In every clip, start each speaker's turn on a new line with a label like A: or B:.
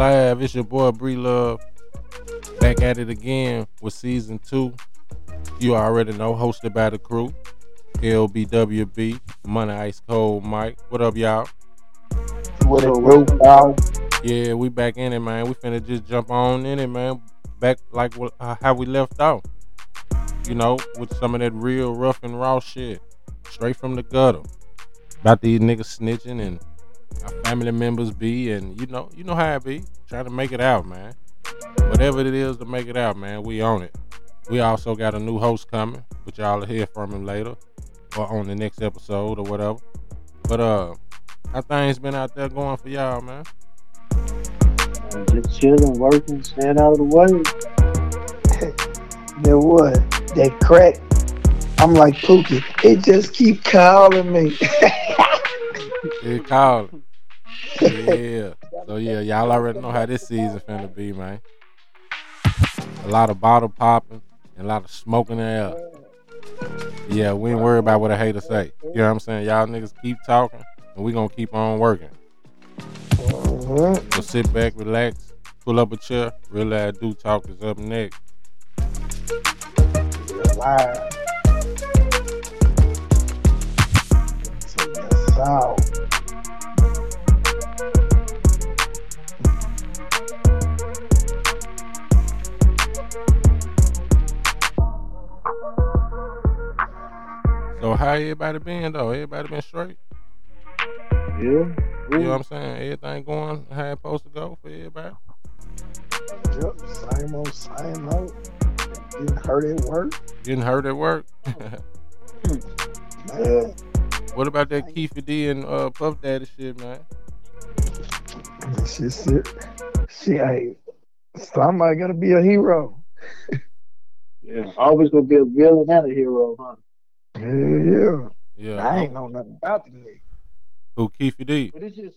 A: live. It's your boy Breedlove back at it again with season two. You already know, hosted by the crew. LBWB, Money Ice Cold Mike. What up, y'all?
B: What do, dog?
A: Yeah, we back in it, man. We finna just jump on in it, man. Back like uh, how we left off. You know, with some of that real rough and raw shit, straight from the gutter. About these niggas snitching and our family members be, and you know, you know how it be. Trying to make it out, man. Whatever it is to make it out, man, we own it. We also got a new host coming, which y'all will hear from him later or on the next episode or whatever. But uh, how things been out there going for y'all, man?
B: I'm just chilling, working, staying out of the way.
C: Then what? That crack. I'm like Pookie. It just keep calling me.
A: It called. Yeah. So yeah, y'all already know how this season finna be, man. A lot of bottle popping and a lot of smoking air. Yeah, we ain't worried about what a hater say. You know what I'm saying? Y'all niggas keep talking and we gonna keep on working. So sit back, relax, pull up a chair. Real I do talk is up next.
C: Live. So.
A: So how everybody been though? Everybody been straight?
B: Yeah.
A: You know what I'm saying? Everything going how it supposed to go for everybody?
C: Yep. Same old, same old. Getting hurt at work.
A: Getting hurt at work?
C: Man.
A: What about that Keefe D and uh, Puff Daddy shit, man?
C: She said, she ain't. Somebody gotta be a hero.
B: Yeah. Always gonna be a villain and a hero, huh?
C: Yeah, yeah.
A: Yeah.
C: I ain't know nothing about the nigga.
A: Who Keefe D?
B: But it's just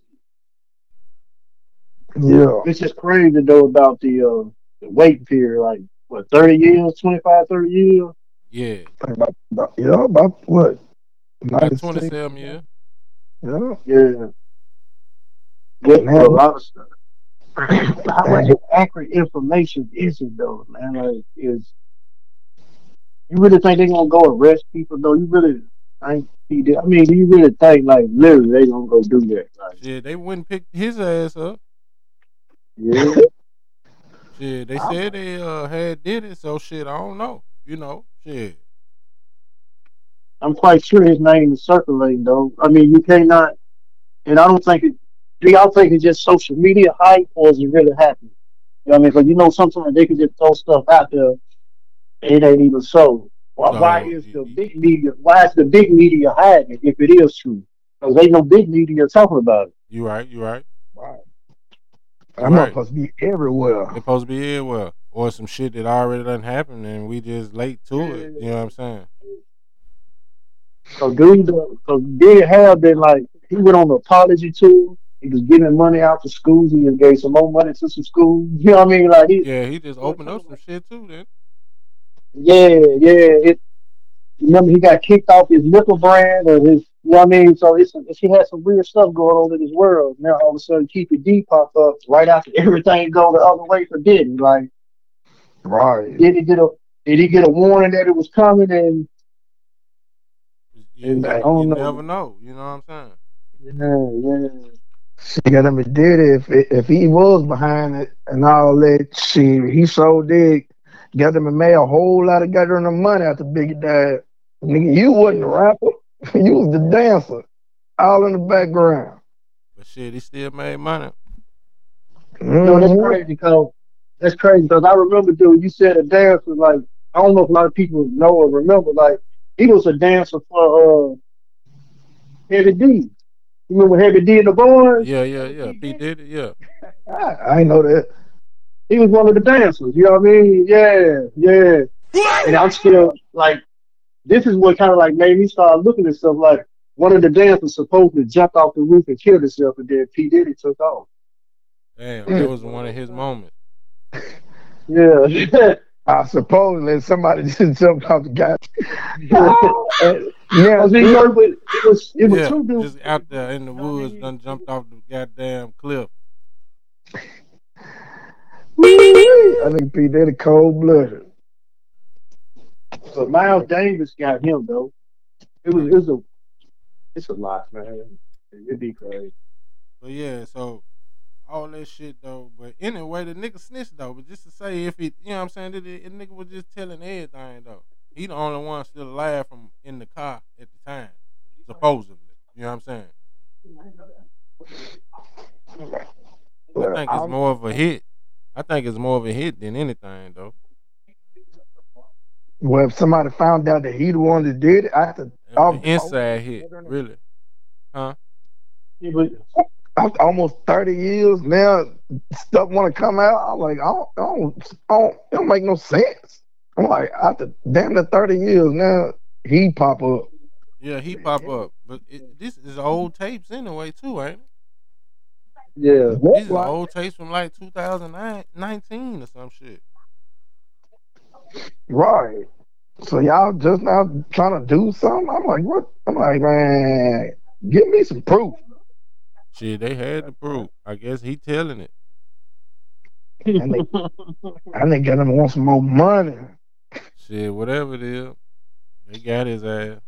C: Yeah.
B: it's just crazy though about the uh the waiting period, like what, thirty years, 25, 30 years?
A: Yeah.
C: Think About, about, yeah, about what?
A: About
C: 96?
A: 27 years.
C: Yeah.
B: Yeah. With
C: Man.
B: a lot of stuff. How much accurate information is it though, man? Like is you really think they're gonna go arrest people though? You really think he did- I mean, do you really think like literally they gonna go do that? Like,
A: Shit, they wouldn't pick his ass up.
B: yeah.
A: Shit, they said they uh had did it, so shit, I don't know. You know, shit.
B: I'm quite sure his name is circulating though. I mean, you cannot, and I don't think it. Do y'all think it's just social media hype, or is it really happening? You know what I mean? Because you know sometimes they can just throw stuff out there, and it ain't even so. Why,
A: No,
B: why is the big media? Why is the big media hiding it if it is true? Because ain't no big media talking about it.
A: You right, you right.
C: Right. I'm
A: Right.
C: supposed to be everywhere.
A: They supposed to be everywhere. Or some shit that already done happened and we just late to it. You know what I'm saying?
B: So dude, because Big have been like he went on an apology tour. He was giving money out to schools. He just gave some more money to some schools. You know what I mean? Like he,
A: Yeah, he just opened up some shit too then.
B: Yeah, yeah. It, remember, he got kicked off his liquor brand or his, you know what I mean? So it's, it's he had some weird stuff going on in his world. Now all of a sudden, Keefe D pop up right after everything go the other way for Diddy. Like,
C: Right.
B: did he get a did he get a warning that it was coming? And
A: You,
B: I don't know.
A: never know. You know what I'm saying?
B: yeah, yeah.
C: She got him did it. If if he was behind it and all that shit, he so did got him and made a whole lot of goddamn money after Biggie died. Nigga, you wasn't a rapper. you was the dancer. All in the background.
A: But shit, he still made money. Mm-hmm.
B: No, that's crazy because that's crazy because I remember, dude. You said a dancer. Like, I don't know if a lot of people know or remember. Like, he was a dancer for uh Heavy D. You remember Heavy D and the Boys?
A: Yeah, yeah, yeah. P Diddy, yeah.
C: I, I ain't know that.
B: he was one of the dancers. You know what I mean? Yeah, yeah. And I'm still like, this is what kind of like made me start looking at stuff. Like, one of the dancers supposedly jumped off the roof and killed himself, and then P Diddy took off.
A: Damn, it was one of his moments.
B: Yeah,
C: I supposedly somebody just jumped off the guy.
B: yeah.
C: Oh, yeah,
B: I mean, you but it was it was
A: Yeah,
B: two dudes.
A: just out there in the woods, done jumped off the goddamn cliff.
C: I think P Diddy cold blooded.
B: But Miles Davis got him though. It was it's a it's a lot, man. It'd be crazy.
A: But yeah, so all that shit though. But anyway, the nigga snitched though. But just to say, if he, you know what I'm saying, that the, the nigga was just telling everything though. He the only one still alive from in the car at the time, supposedly. You know what I'm saying? I think it's more of a hit. I think it's more of a hit than anything though.
C: Well, if somebody found out that he the one that did it, I have to.
A: An inside hit, really. Huh?
B: Yeah, but
C: After almost thirty years now, stuff want to come out. I'm like, I don't, I don't, I don't, it don't make no sense. I'm like, after damn the thirty years now, he pop up.
A: Yeah, he pop up. But it, this is old tapes anyway too, ain't it?
B: yeah.
A: These are old tapes from like 2019 or some shit.
C: Right. So y'all just now trying to do something? I'm like, what? I'm like, man, give me some proof.
A: Shit, they had the proof. I guess he telling it.
C: And they, I think gonna want some more money.
A: Shit, whatever it is, they got his ass.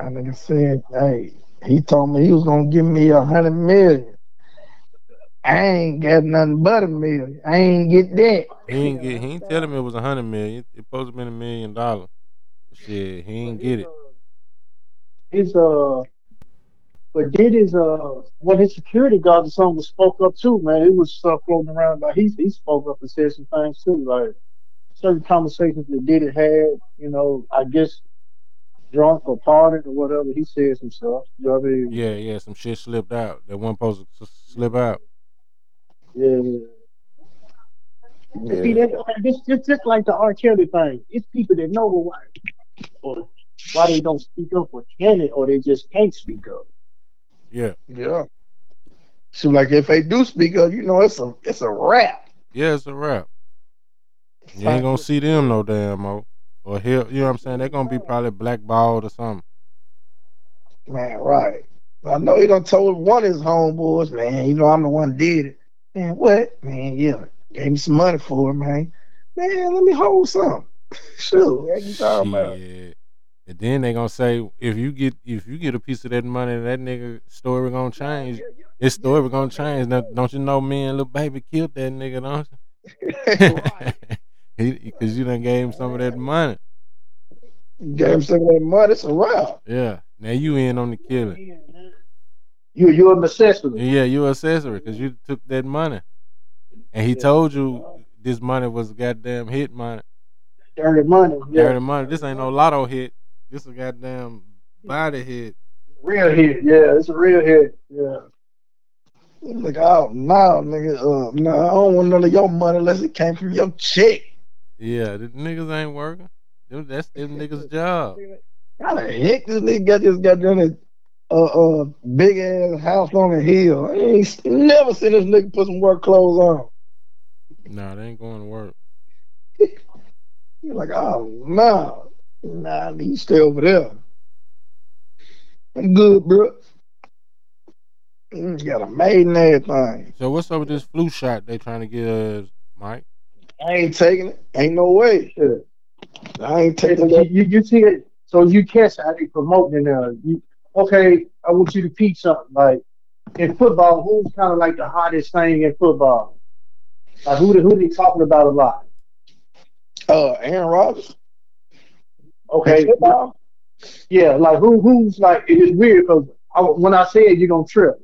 C: I nigga said, hey, he told me he was gonna give me a hundred million. I ain't got nothing but a million. I ain't get that.
A: He ain't get. He ain't telling me it was a hundred million. It supposed to been a million dollars. Shit, he ain't get it.
B: His uh, but did his uh, when his security guard or something was spoke up too, man. It was stuff floating around. Like he he spoke up and said some things too, like certain conversations that Diddy had. You know, I guess drunk or partied or whatever. He said some stuff. You know what I mean?
A: Yeah, yeah, some shit slipped out. That one supposed to slip out.
B: Yeah. See, that, okay, this just just like the R. Kelly thing. It's people that know why, or why they don't speak up or can it, or they just can't speak up.
A: Yeah,
C: Yeah. So like if they do speak up, you know it's a it's a wrap.
A: yeah, it's a wrap. You ain't gonna see them no damn mo. Or hell, you know what I'm saying? They're gonna be probably blackballed or something.
C: Man, right. I know he done told one of his homeboys, man, you know I'm the one did it. Man, what? Man, yeah. Gave me some money for it, man. Man, let me hold some. Sure, what you talking about?
A: And then they gonna say if you get if you get a piece of that money, that nigga story gonna change. His story gonna change. Now, don't you know me and little baby killed that nigga, don't you? Because you done gave him some of that money.
C: Gave him some of that money, it's a wrap.
A: Yeah. Now you in on the killing.
B: You you're a necessity.
A: Yeah, you accessory because you took that money, and he told you this money was goddamn hit money,
B: Dirty money. Yeah.
A: dirty money. This ain't no lotto hit. This a goddamn body hit.
B: Real hit. Yeah, it's a real hit. Yeah.
C: Like, oh no, nigga, uh, no, I don't want none of your money unless it came from your check.
A: Yeah, the niggas ain't working. Them- That's them niggas' job.
C: How the heck this nigga got this goddamn uh, uh, big ass house on the hill? I ain't never seen this nigga put some work clothes on.
A: Nah, they ain't going to work.
C: You're like, oh no, nah, you stay over there. I'm good, bro. Mm, got a maid and everything.
A: So what's up with this flu shot they trying to get us, Mike?
C: I ain't taking it. Ain't no way.
B: Shit.
C: I ain't taking
B: you,
C: that.
B: you, you see it. So you catch how they promoting it. You, okay, I want you to teach something. Like in football, who's kind of like the hottest thing in football? Like who they- who they talking about a lot?
C: Uh, Aaron Rodgers.
B: Okay,
C: Football?
B: yeah, like who who's like it's weird because when I said it, you gonna trip.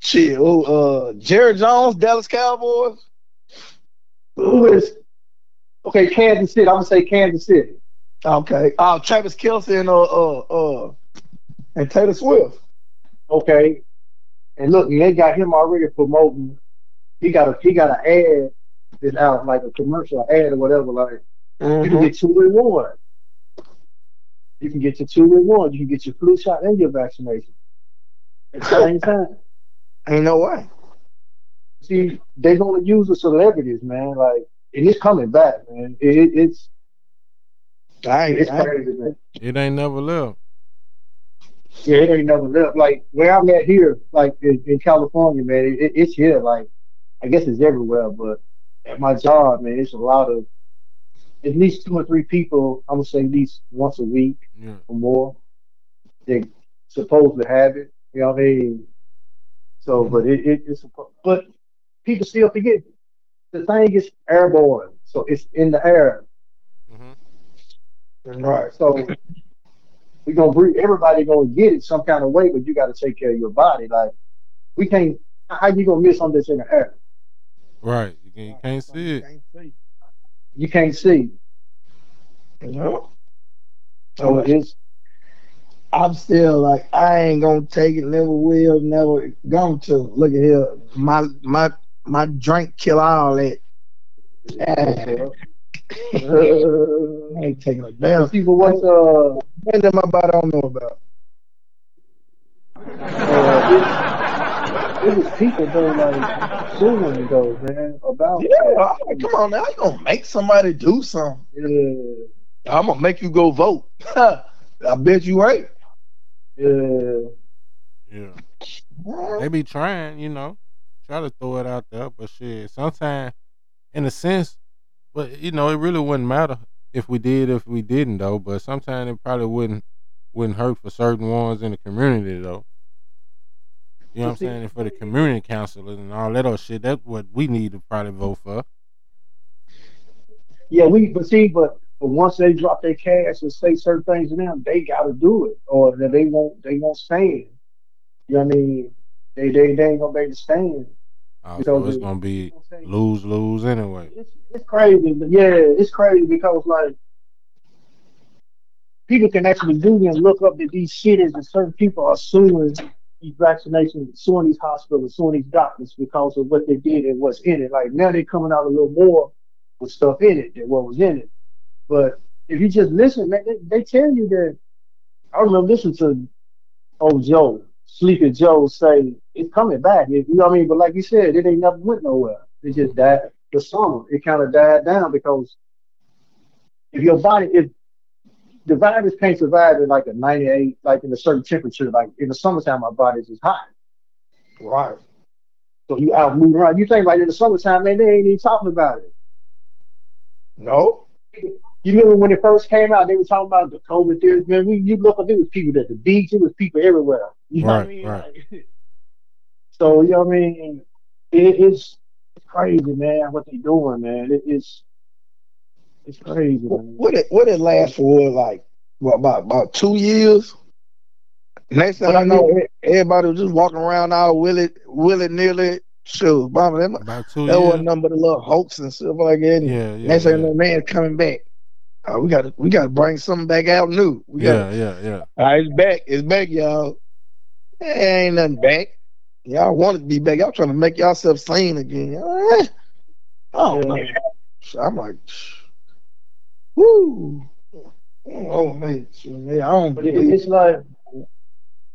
C: Shit. Oh, uh, Jerry Jones, Dallas Cowboys.
B: Who is okay? Kansas City. I'm gonna say Kansas City.
C: Okay. Uh, Travis Kelce and uh, uh, uh, and Taylor Swift.
B: Okay, and look, they got him already promoting. He got a he got an ad that's out like a commercial ad or whatever. Like you can get two one. You can get your two in one. You can get your flu shot and your vaccination at the same time.
C: Ain't no way.
B: See, they're gonna use the celebrities, man. Like, and it's coming back, man. It, it, it's
C: I ain't.
B: it's
C: I ain't
B: crazy, man.
A: It ain't never left.
B: Yeah, it ain't never left. Like where I'm at here, like in, in California, man, it, it's here. Like I guess it's everywhere, but at my job, man, it's a lot of at least two or three people. I'm gonna say at least once a week
A: Yeah.
B: or more. They supposed to have it. You know what I mean? So, but it, it it's but people still forget the thing is airborne, so it's in the air.
A: hmm
C: Right.
B: So we gonna breathe. Everybody gonna get it some kind of way, but you got to take care of your body. Like we can't. How you gonna miss something that's in the air?
A: Right. You, can, you can't see it.
B: You can't see.
C: Yeah.
B: So it's
C: I'm still like I ain't gonna take it, never will, never going to. Look at here, my my my drink kill all that. Yeah. I ain't taking a damn.
B: people what's uh,
C: that my body don't know about?
B: uh it, it was people though like suing though man about
C: Yeah, I'm like, come on now, you gonna make somebody do something.
B: yeah
C: I'm gonna make you go vote. I bet you right.
B: yeah
A: Yeah. They be trying, you know, try to throw it out there, but shit, sometimes, in a sense, but you know, it really wouldn't matter if we did, if we didn't, though. But sometimes it probably wouldn't wouldn't hurt for certain ones in the community, though. You know what I'm saying? And for the community councilors and all that other shit, that's what we need to probably vote for.
B: yeah we but see but but once they drop their cash and say certain things to them, they gotta do it or they won't they won't stand. You know what I mean? They they, they ain't gonna be able to stand.
A: Oh,
B: you
A: so it's gonna be lose lose anyway.
B: It's, it's crazy, but yeah, it's crazy because like people can actually do and look up that these cities and certain people are suing these vaccinations, suing these hospitals, suing these doctors because of what they did and what's in it. Like now they're coming out a little more with stuff in it than what was in it. But if you just listen, man, they, they tell you that. I remember listening to old Joe, Sleepy Joe, say it's coming back. You know what I mean? But like you said, it ain't never went nowhere. It just died the summer. It kind of died down because if your body, if the virus can't survive in like a 98, like in a certain temperature, like in the summertime, my bodies is hot.
C: Right.
B: So you out moving around. You think like in the summertime, man, they ain't even talking about it.
C: No.
B: You remember when it first came out, they were talking about the COVID theory. Man, we, you look up, it was people at the beach, it was people everywhere. You know what I
A: Right,
B: mean?
A: right.
B: Like, so you know what I mean? It, it's it's crazy, man. What they doing, man? It, it's it's crazy, man.
C: What it what it last for like what about about two years? Next thing I know, everybody was just walking around all willy willy nilly. Sure, mama, that,
A: About two
C: that
A: years.
C: was number nothing but a little hoax and stuff like that. And
A: Yeah, yeah,
C: Next thing I
A: yeah.
C: know, man coming back. Uh, we got to we got to bring something back out new. We
A: Yeah,
C: got
A: yeah, yeah.
C: all right, it's back. It's back, y'all. Eh, ain't nothing back. Y'all want it to be back. Y'all trying to make yourself sane again. Eh, Oh,
B: Yeah.
C: man. I'm like, woo. Oh man, so, man, I don't
B: But it,
C: believe
B: it's like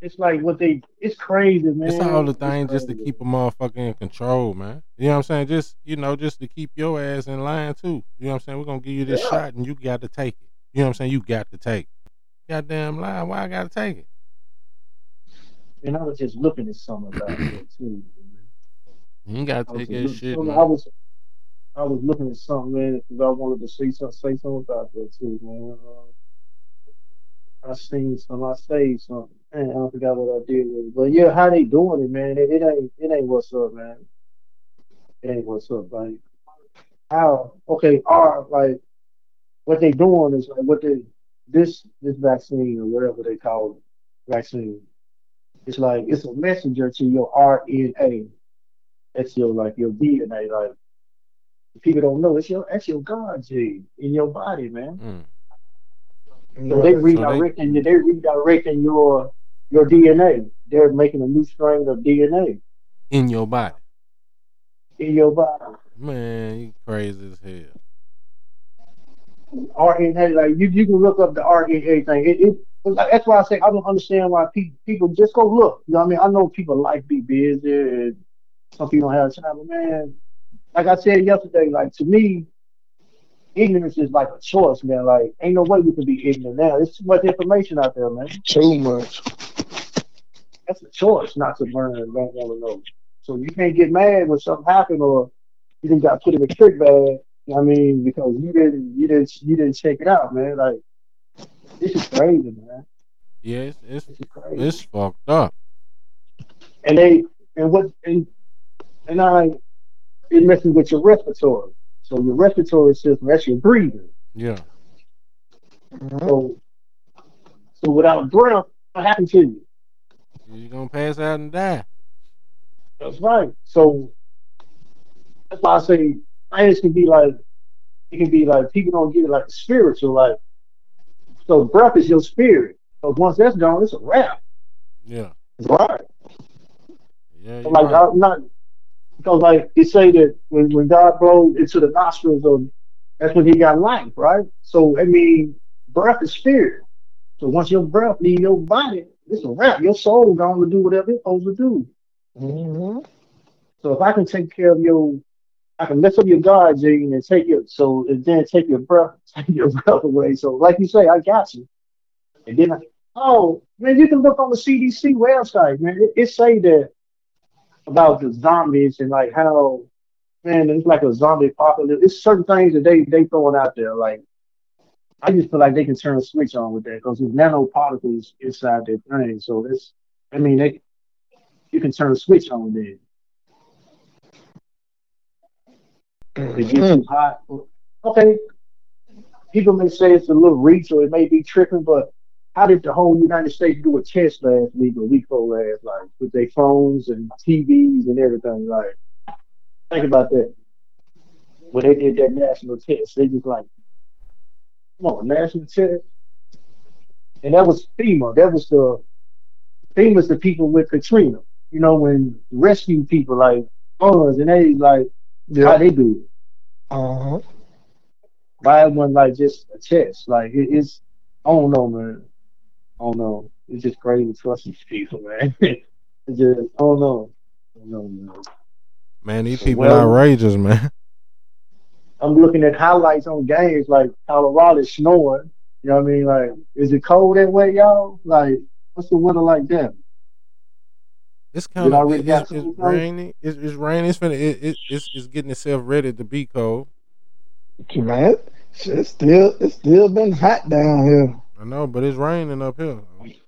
B: it's like what they. It's crazy, man.
A: It's all the things just to keep a motherfucker in control, man. You know what I'm saying? Just you know, just to keep your ass in line too. You know what I'm saying? We're gonna give you this
C: Yeah.
A: shot and you got to take it. You know what I'm saying? You got to take. it. Goddamn lie, why I gotta take it?
B: And I was just looking at something about that too.
A: You gotta take that shit, man.
B: I was I was looking at something, man, because I wanted to say something, say something about that too, man. Uh, I seen some, I saved something. Man, I forgot what I did with it. But yeah, how they doing it, man? It, it ain't it ain't what's up, man. It ain't what's up, like how okay, are like what they doing is like what they this this vaccine or whatever they call it, vaccine. It's like it's a messenger to your RNA. That's your like your DNA. Like people don't know it's your that's your God gene in your body, man.
A: Mm.
B: So they
C: Right.
B: redirecting you. They redirecting your your DNA. They're making a new strain of DNA
A: In your body.
B: in your body.
A: Man, you crazy as hell.
B: RNA, like you, you can look up the RNA thing. It, it like, that's why I say I don't understand why people people just go look. You know what I mean? I know people like be busy and some people don't have time, but man, like I said yesterday, like to me, ignorance is like a choice, man. Like ain't no way we can be ignorant now. There's too much information out there, man.
C: Too much.
B: That's a choice not to learn and don't want to know. So you can't get mad when something happened or you didn't got put in a trick bag. You know what I mean, because you didn't you didn't you didn't check it out, man. Like this is crazy, man.
A: Yeah, it's it's,
B: This is crazy.
A: it's fucked up.
B: and they and what and and I it messes with your respiratory. So your respiratory system, that's your breathing.
A: Yeah.
C: Mhm.
B: So so without breath, what happened to you?
A: You're gonna pass out and die.
B: That's right. So that's why I say science can be like it can be like people don't get it like spiritual, like so breath is your spirit. So once that's gone, it's a wrap.
A: Yeah.
C: That's right.
A: Yeah.
B: So
A: you're
B: like
A: right.
B: I'm not because like you say that when, when God blows into the nostrils of that's when he got life, right? So I mean breath is spirit. So once your breath leave your body, it's a wrap. Your soul going to do whatever it's supposed to do.
C: hmm
B: So if I can take care of your I can mess up your God gene and take your so and then take your breath take your breath away. So like you say, I got you. And then I oh man, you can look on the CDC website, man. It, it say that about the zombies and like how man, it's like a zombie apocalypse. It's certain things that they they throwing out there. Like I just feel like they can turn a switch on with that because there's nanoparticles inside their brain. So it's I mean they you can turn a switch on there. It gets too hmm. hot. Okay, people may say it's a little reach or it may be tripping, but how did the whole United States do a test last week or week before last, like with their phones and TVs and everything? Like, think about that. When they did that national test, they just like, come on, national test. And that was FEMA. That was the FEMA's the people with Katrina. You know, when rescue people like us and they like how they do it.
C: Uh-huh.
B: Why wasn't like just a test? Like it, it's I don't know, man. I don't know. It's just crazy to trust these people, man. it's just I don't know. I don't know, man.
A: Man, these people
B: Well-
A: outrageous, man.
B: I'm looking at highlights on games like Colorado snowing. You know what I mean? Like, is it cold that way, y'all? Like, what's the weather like there?
A: It's kind of
B: already
A: it's,
B: got
A: it's
B: something?
A: rainy. It's, it's raining. It's finna, it, it, it's it's getting itself ready to be cold.
C: Man, it's still it's still been hot down here.
A: I know, but it's raining up here.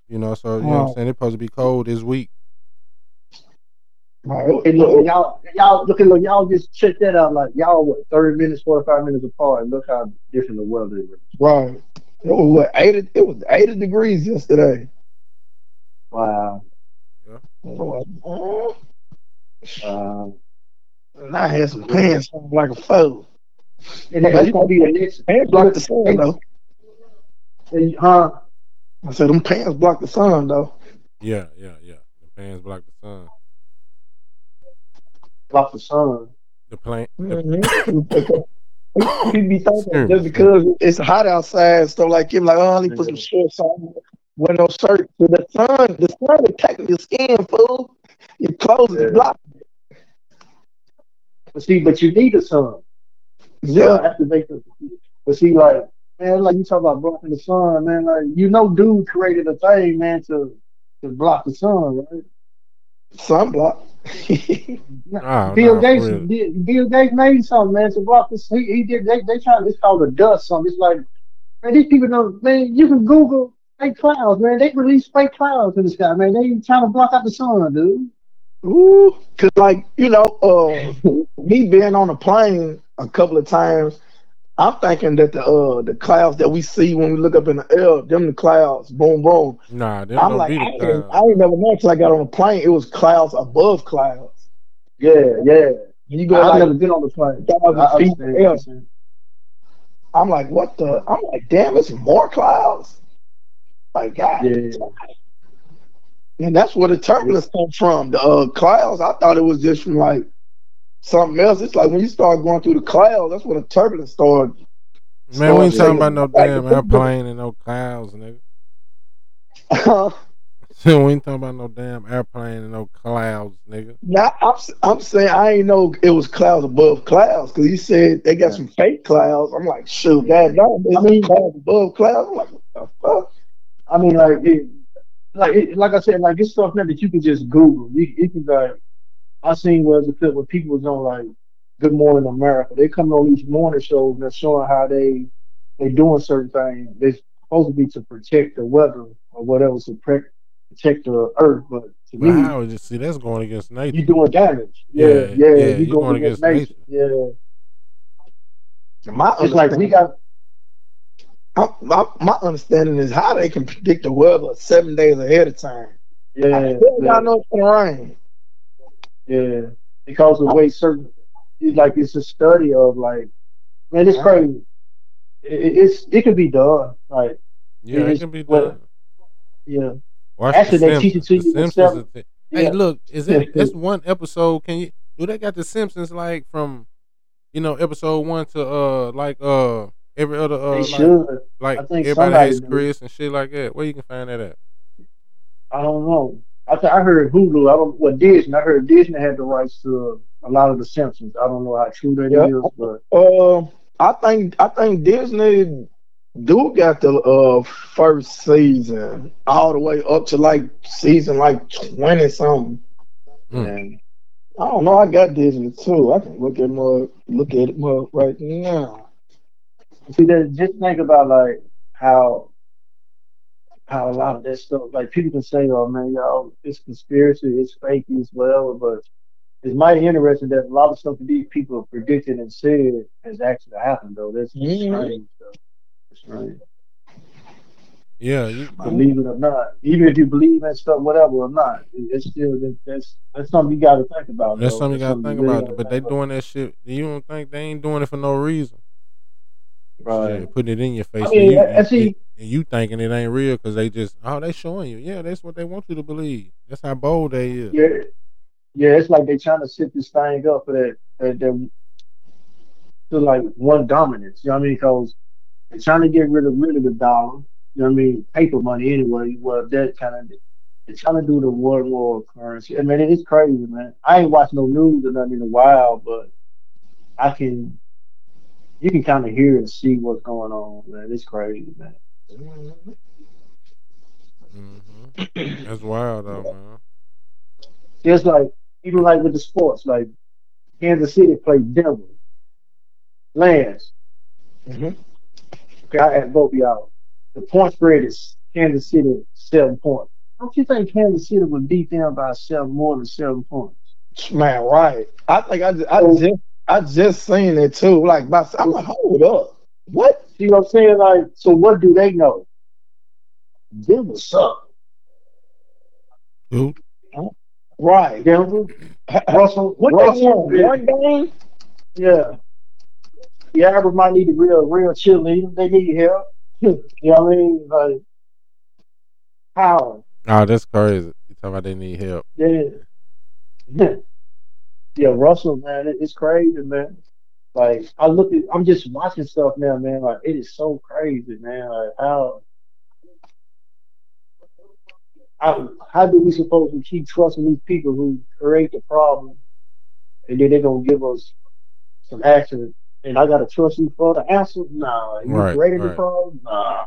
A: You know, so you know what I'm saying. It's supposed to be cold this week.
C: Like,
B: And look, y'all, y'all look at look, y'all just check that out. Like, y'all what, 30 minutes, 45 minutes apart. And look how different the weather is.
C: right. It was what eighty it was eighty degrees yesterday.
B: Wow.
C: Uh,
B: Um,
C: and I had some pants on like a foe.
B: and that's gonna be the next.
C: Pants block the sun though.
B: And, Huh?
C: I said them pants block the sun though.
A: Yeah, yeah, yeah. The pants block the sun.
B: Block the sun.
A: The plane.
C: Mm-hmm. People be thinking
A: Excuse
C: just
A: me.
C: because it's hot outside, so like him like, oh, let me put some shorts on, wear no shirt. But the sun, the sun attacking your skin, fool. Your clothes
B: Yeah.
C: is blocked.
B: But see, but you need the sun.
C: Yeah.
B: Yeah, activate the. But see, like, man, like you talk about blocking the sun, man. Like, you know, dude created a thing, man, to to block the sun, right?
C: Sunblock.
A: Nah,
B: Bill
A: nah,
B: Gates,
A: for real.
B: did, Bill Gates made something, man, to block this. He, he did. They they try. It's called a dust. Something. It's like, man, these people don't. Man, you can Google fake clouds, man. They release fake clouds in the sky, man. They trying to block out the sun, dude.
C: Ooh, cause like you know, uh, me being on a plane a couple of times, I'm thinking that the uh the clouds that we see when we look up in the air, them the clouds, boom boom.
A: Nah, them
C: I'm
A: don't
C: like, I
A: the
C: ain't,
A: clouds.
C: I ain't never known until I got on a plane. It was clouds above clouds.
B: Yeah, yeah.
C: You go
B: I've
C: like
B: never been on the plane.
C: thousand feet in the air. I'm like, what the? I'm like, damn, it's more clouds. Like, God.
B: Yeah.
C: And that's where the turbulence comes from. The uh, clouds, I thought it was just from like something else. It's like when you start going through the clouds, that's when the turbulence started.
A: Man, we ain't talking about no.
C: Like,
A: damn airplane and no clouds, nigga.
C: now, uh-huh.
A: we ain't talking about no damn airplane and no clouds, nigga.
C: Nah, I'm, I'm saying I ain't know it was clouds above clouds because he said they got some fake clouds. I'm like, shoot, God, no,
B: I mean-
C: clouds above clouds. I'm like, what the fuck?
B: I mean, like, it, like, it, like I said, like it's stuff now that you can just Google. You, you can like, I seen was a clip where people was on like Good Morning America. They come on these morning shows and they're showing how they they doing certain things. They're supposed to be to protect the weather or whatever to protect protect the earth, but to
A: But
B: me,
A: how is it? See, that's going against nature.
B: you doing damage. Yeah,
A: Yeah,
B: yeah,
A: yeah,
B: you
A: you
B: going
A: going
B: against
A: against
B: nature. Yeah,
C: My
B: it's like we got.
C: my, my, my understanding is how they can predict the weather seven days ahead of time.
B: Yeah,
C: How
B: yeah,
C: y'all know it's gonna rain?
B: Yeah. Because of the way certain, like it's a study of like, man, it's crazy. It, it- it's it could be done. Like,
A: yeah, it
B: it's-
A: can be
B: well,
A: done.
B: yeah,
A: Watch
B: actually,
A: the
B: they teach it to
A: The
B: you
A: Simpsons
B: themselves. yeah.
A: Hey, look, is
B: it?
A: That's one episode? Can you do they got the Simpsons like from you know episode one to uh like uh every other uh
B: they
A: like, like everybody hates. Chris and shit like that? Where you can find that at?
B: I don't know. I th- I heard Hulu. I don't. Well, Disney. I heard Disney had the rights to a lot of the Simpsons. I don't know how true that is,
C: Yeah.
B: but
C: Uh, I think I think Disney do got the uh first season all the way up to like season like twenty something.
A: Hmm.
B: man,
C: I don't know. I got Disney too. I can look at more look at it more right now.
B: see that. Just think about like how how a lot of that stuff. Like people can say, "Oh man, y'all, it's conspiracy, it's fake, it's whatever," but it's mighty interesting that a lot of stuff that these people have predicted and said has actually happened. Though that's
C: Mhm.
B: strange. Though. It's strange.
A: Yeah, you,
B: believe it or not. Even if you believe in stuff, whatever or not, it's still that's that's something you got to think about.
A: that's
B: though.
A: something you gotta think about.
B: gotta
A: But they doing that shit. You don't think they ain't doing it for no reason?
B: About.
A: Yeah, putting it in your face.
B: I mean,
A: and, you, and- and you thinking it ain't real because they just oh they showing you. Yeah, that's what they want you to believe. That's how bold they is.
B: Yeah, yeah. It's like they trying to set this thing up for that that, that to like one dominance. You know what I mean? Because they're trying to get rid of rid of the dollar. You know what I mean? Paper money anyway. Well, that kind of they're trying to do the one world currency. I mean, it's crazy, man. I ain't watched no news or nothing in a while, but I can. You can kind of hear and see what's going on, man. It's crazy, man.
A: hmm That's wild though, man.
B: Just like even like with the sports, like Kansas City played Denver. Lance,
C: Mhm.
B: okay, I asked both of y'all. The point spread is Kansas City seven points. Don't you think Kansas City would beat them by seven more than seven points?
C: Man, right. I think I, ju- I
B: So-
C: just I just seen it too. Like my, I'm like, hold up. What?
B: See what I'm saying? Like, so what do they know? Denver suck.
A: Dude,
C: Right.
B: Denver, Russell,
C: What
B: Russell,
C: they won? One game?
B: yeah. The average might need a real, real cheerleader. They need help. you know what I mean? Like, how?
A: oh, that's crazy. You talking about they need help?
B: Yeah. yeah, Russell, man, it, it's crazy, man. Like I look at, I'm just watching stuff now, man. Like it is so crazy, man. Like how, how, how do we supposed to keep trusting these people who create the problem, and then they're gonna give us some action, and I gotta trust you for the answer? Nah, you
A: Right,
B: created the problem? Nah,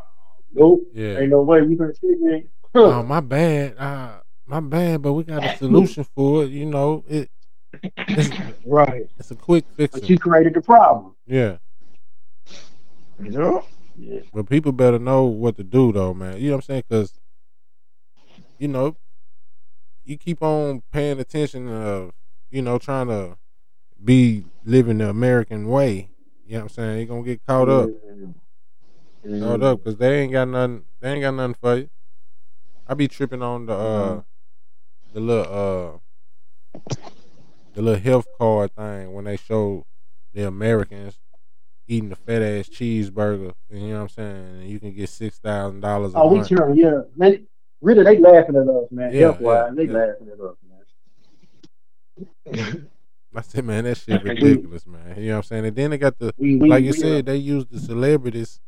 B: nope.
A: Yeah.
B: Ain't no way you can fix me.
A: Oh, my bad. Uh, my bad. But we got a solution for it. You know, it. It's,
C: Right.
A: it's a quick fix.
B: But you created the problem.
A: Yeah.
C: Yeah.
B: Yeah.
A: But people better know what to do, though, man. You know what I'm saying? Because, you know, you keep on paying attention of, you know, trying to be living the American way. You know what I'm saying? You're going to get caught up.
B: Yeah.
A: Caught up because they ain't got nothing. They ain't got nothing for you. I be tripping on the, uh, the little, uh, the little health card thing when they show the Americans eating the fat ass cheeseburger. You know what I'm saying? And you can get six thousand dollars a
B: Oh, we
A: month.
B: turn, yeah. Man, really, they laughing at us, man.
A: Yeah,
B: Health wise,
A: yeah,
B: they
A: yeah.
B: laughing at us, man.
A: I said, man, that shit ridiculous, man. You know what I'm saying? And then they got the
B: We, we,
A: like you
B: we,
A: said, uh, they use the celebrities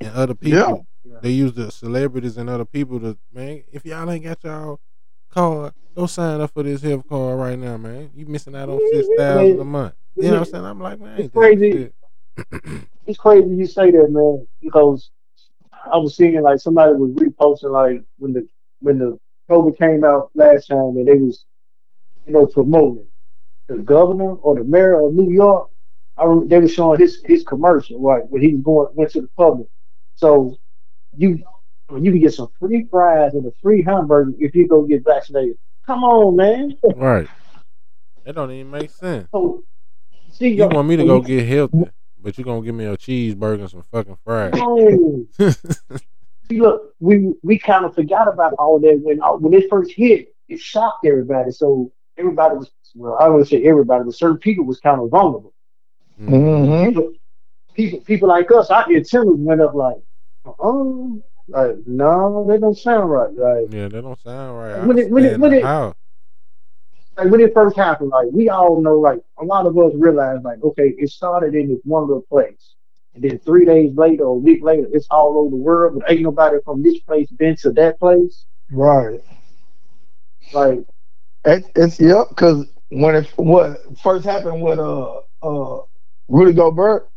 A: and other people.
B: Yeah.
A: They use the celebrities and other people to man. If y'all ain't got y'all card, go sign up for this health card right now, man. You missing out on six thousand a month. You know what I'm saying? I'm like, man,
B: It's crazy. it's crazy you say that, man, because I was seeing like somebody was reposting like when the when the COVID came out last time and they was you know promoting. the governor or the mayor of New York. I remember they were showing his his commercial right when he was going went to the public. So you you can get some free fries and a free hamburger if you go get vaccinated. Come on, man.
A: Right. That don't even make sense.
B: So, see,
A: You want me to go get healthy, but you're gonna give me a cheeseburger and some fucking fries.
B: See, look, we we kind of forgot about all that when uh, when it first hit. It shocked everybody. So everybody was well, I would say everybody, but certain people was kind of vulnerable.
C: Mm-hmm.
B: People, people, people like us, our antennas went up like, oh, like no, they don't sound right. Like,
A: Yeah, they don't sound right.
B: When it- when it- when it-
A: how.
B: like when it first happened, like we all know, like a lot of us realized, like, okay, it started in this one little place. And then three days later or a week later, it's all over the world, but ain't nobody from this place been to that place.
C: Right.
B: Like,
C: It, it's yep. Because when it what first happened with uh uh Rudy Gobert,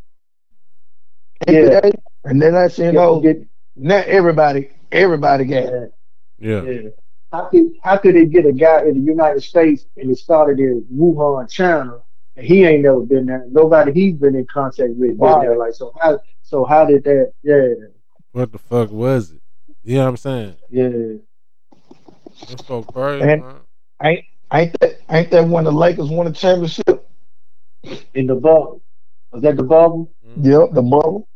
B: Yeah.
C: and then that you know
B: get,
C: not everybody everybody got it.
B: yeah,
A: Yeah.
B: yeah. How could how could they get a guy in the United States and it started in Wuhan, China, and he ain't never been there. Nobody he's been in contact with been there. Like, so how so how did that? Yeah,
A: What the fuck was it? You know what I'm saying?
B: yeah.
A: It's so crazy,
C: And-
A: man.
C: Ain't that ain't that when the Lakers won the championship?
B: In the bubble. Was that the bubble?
A: Mhm.
C: Yep, the bubble.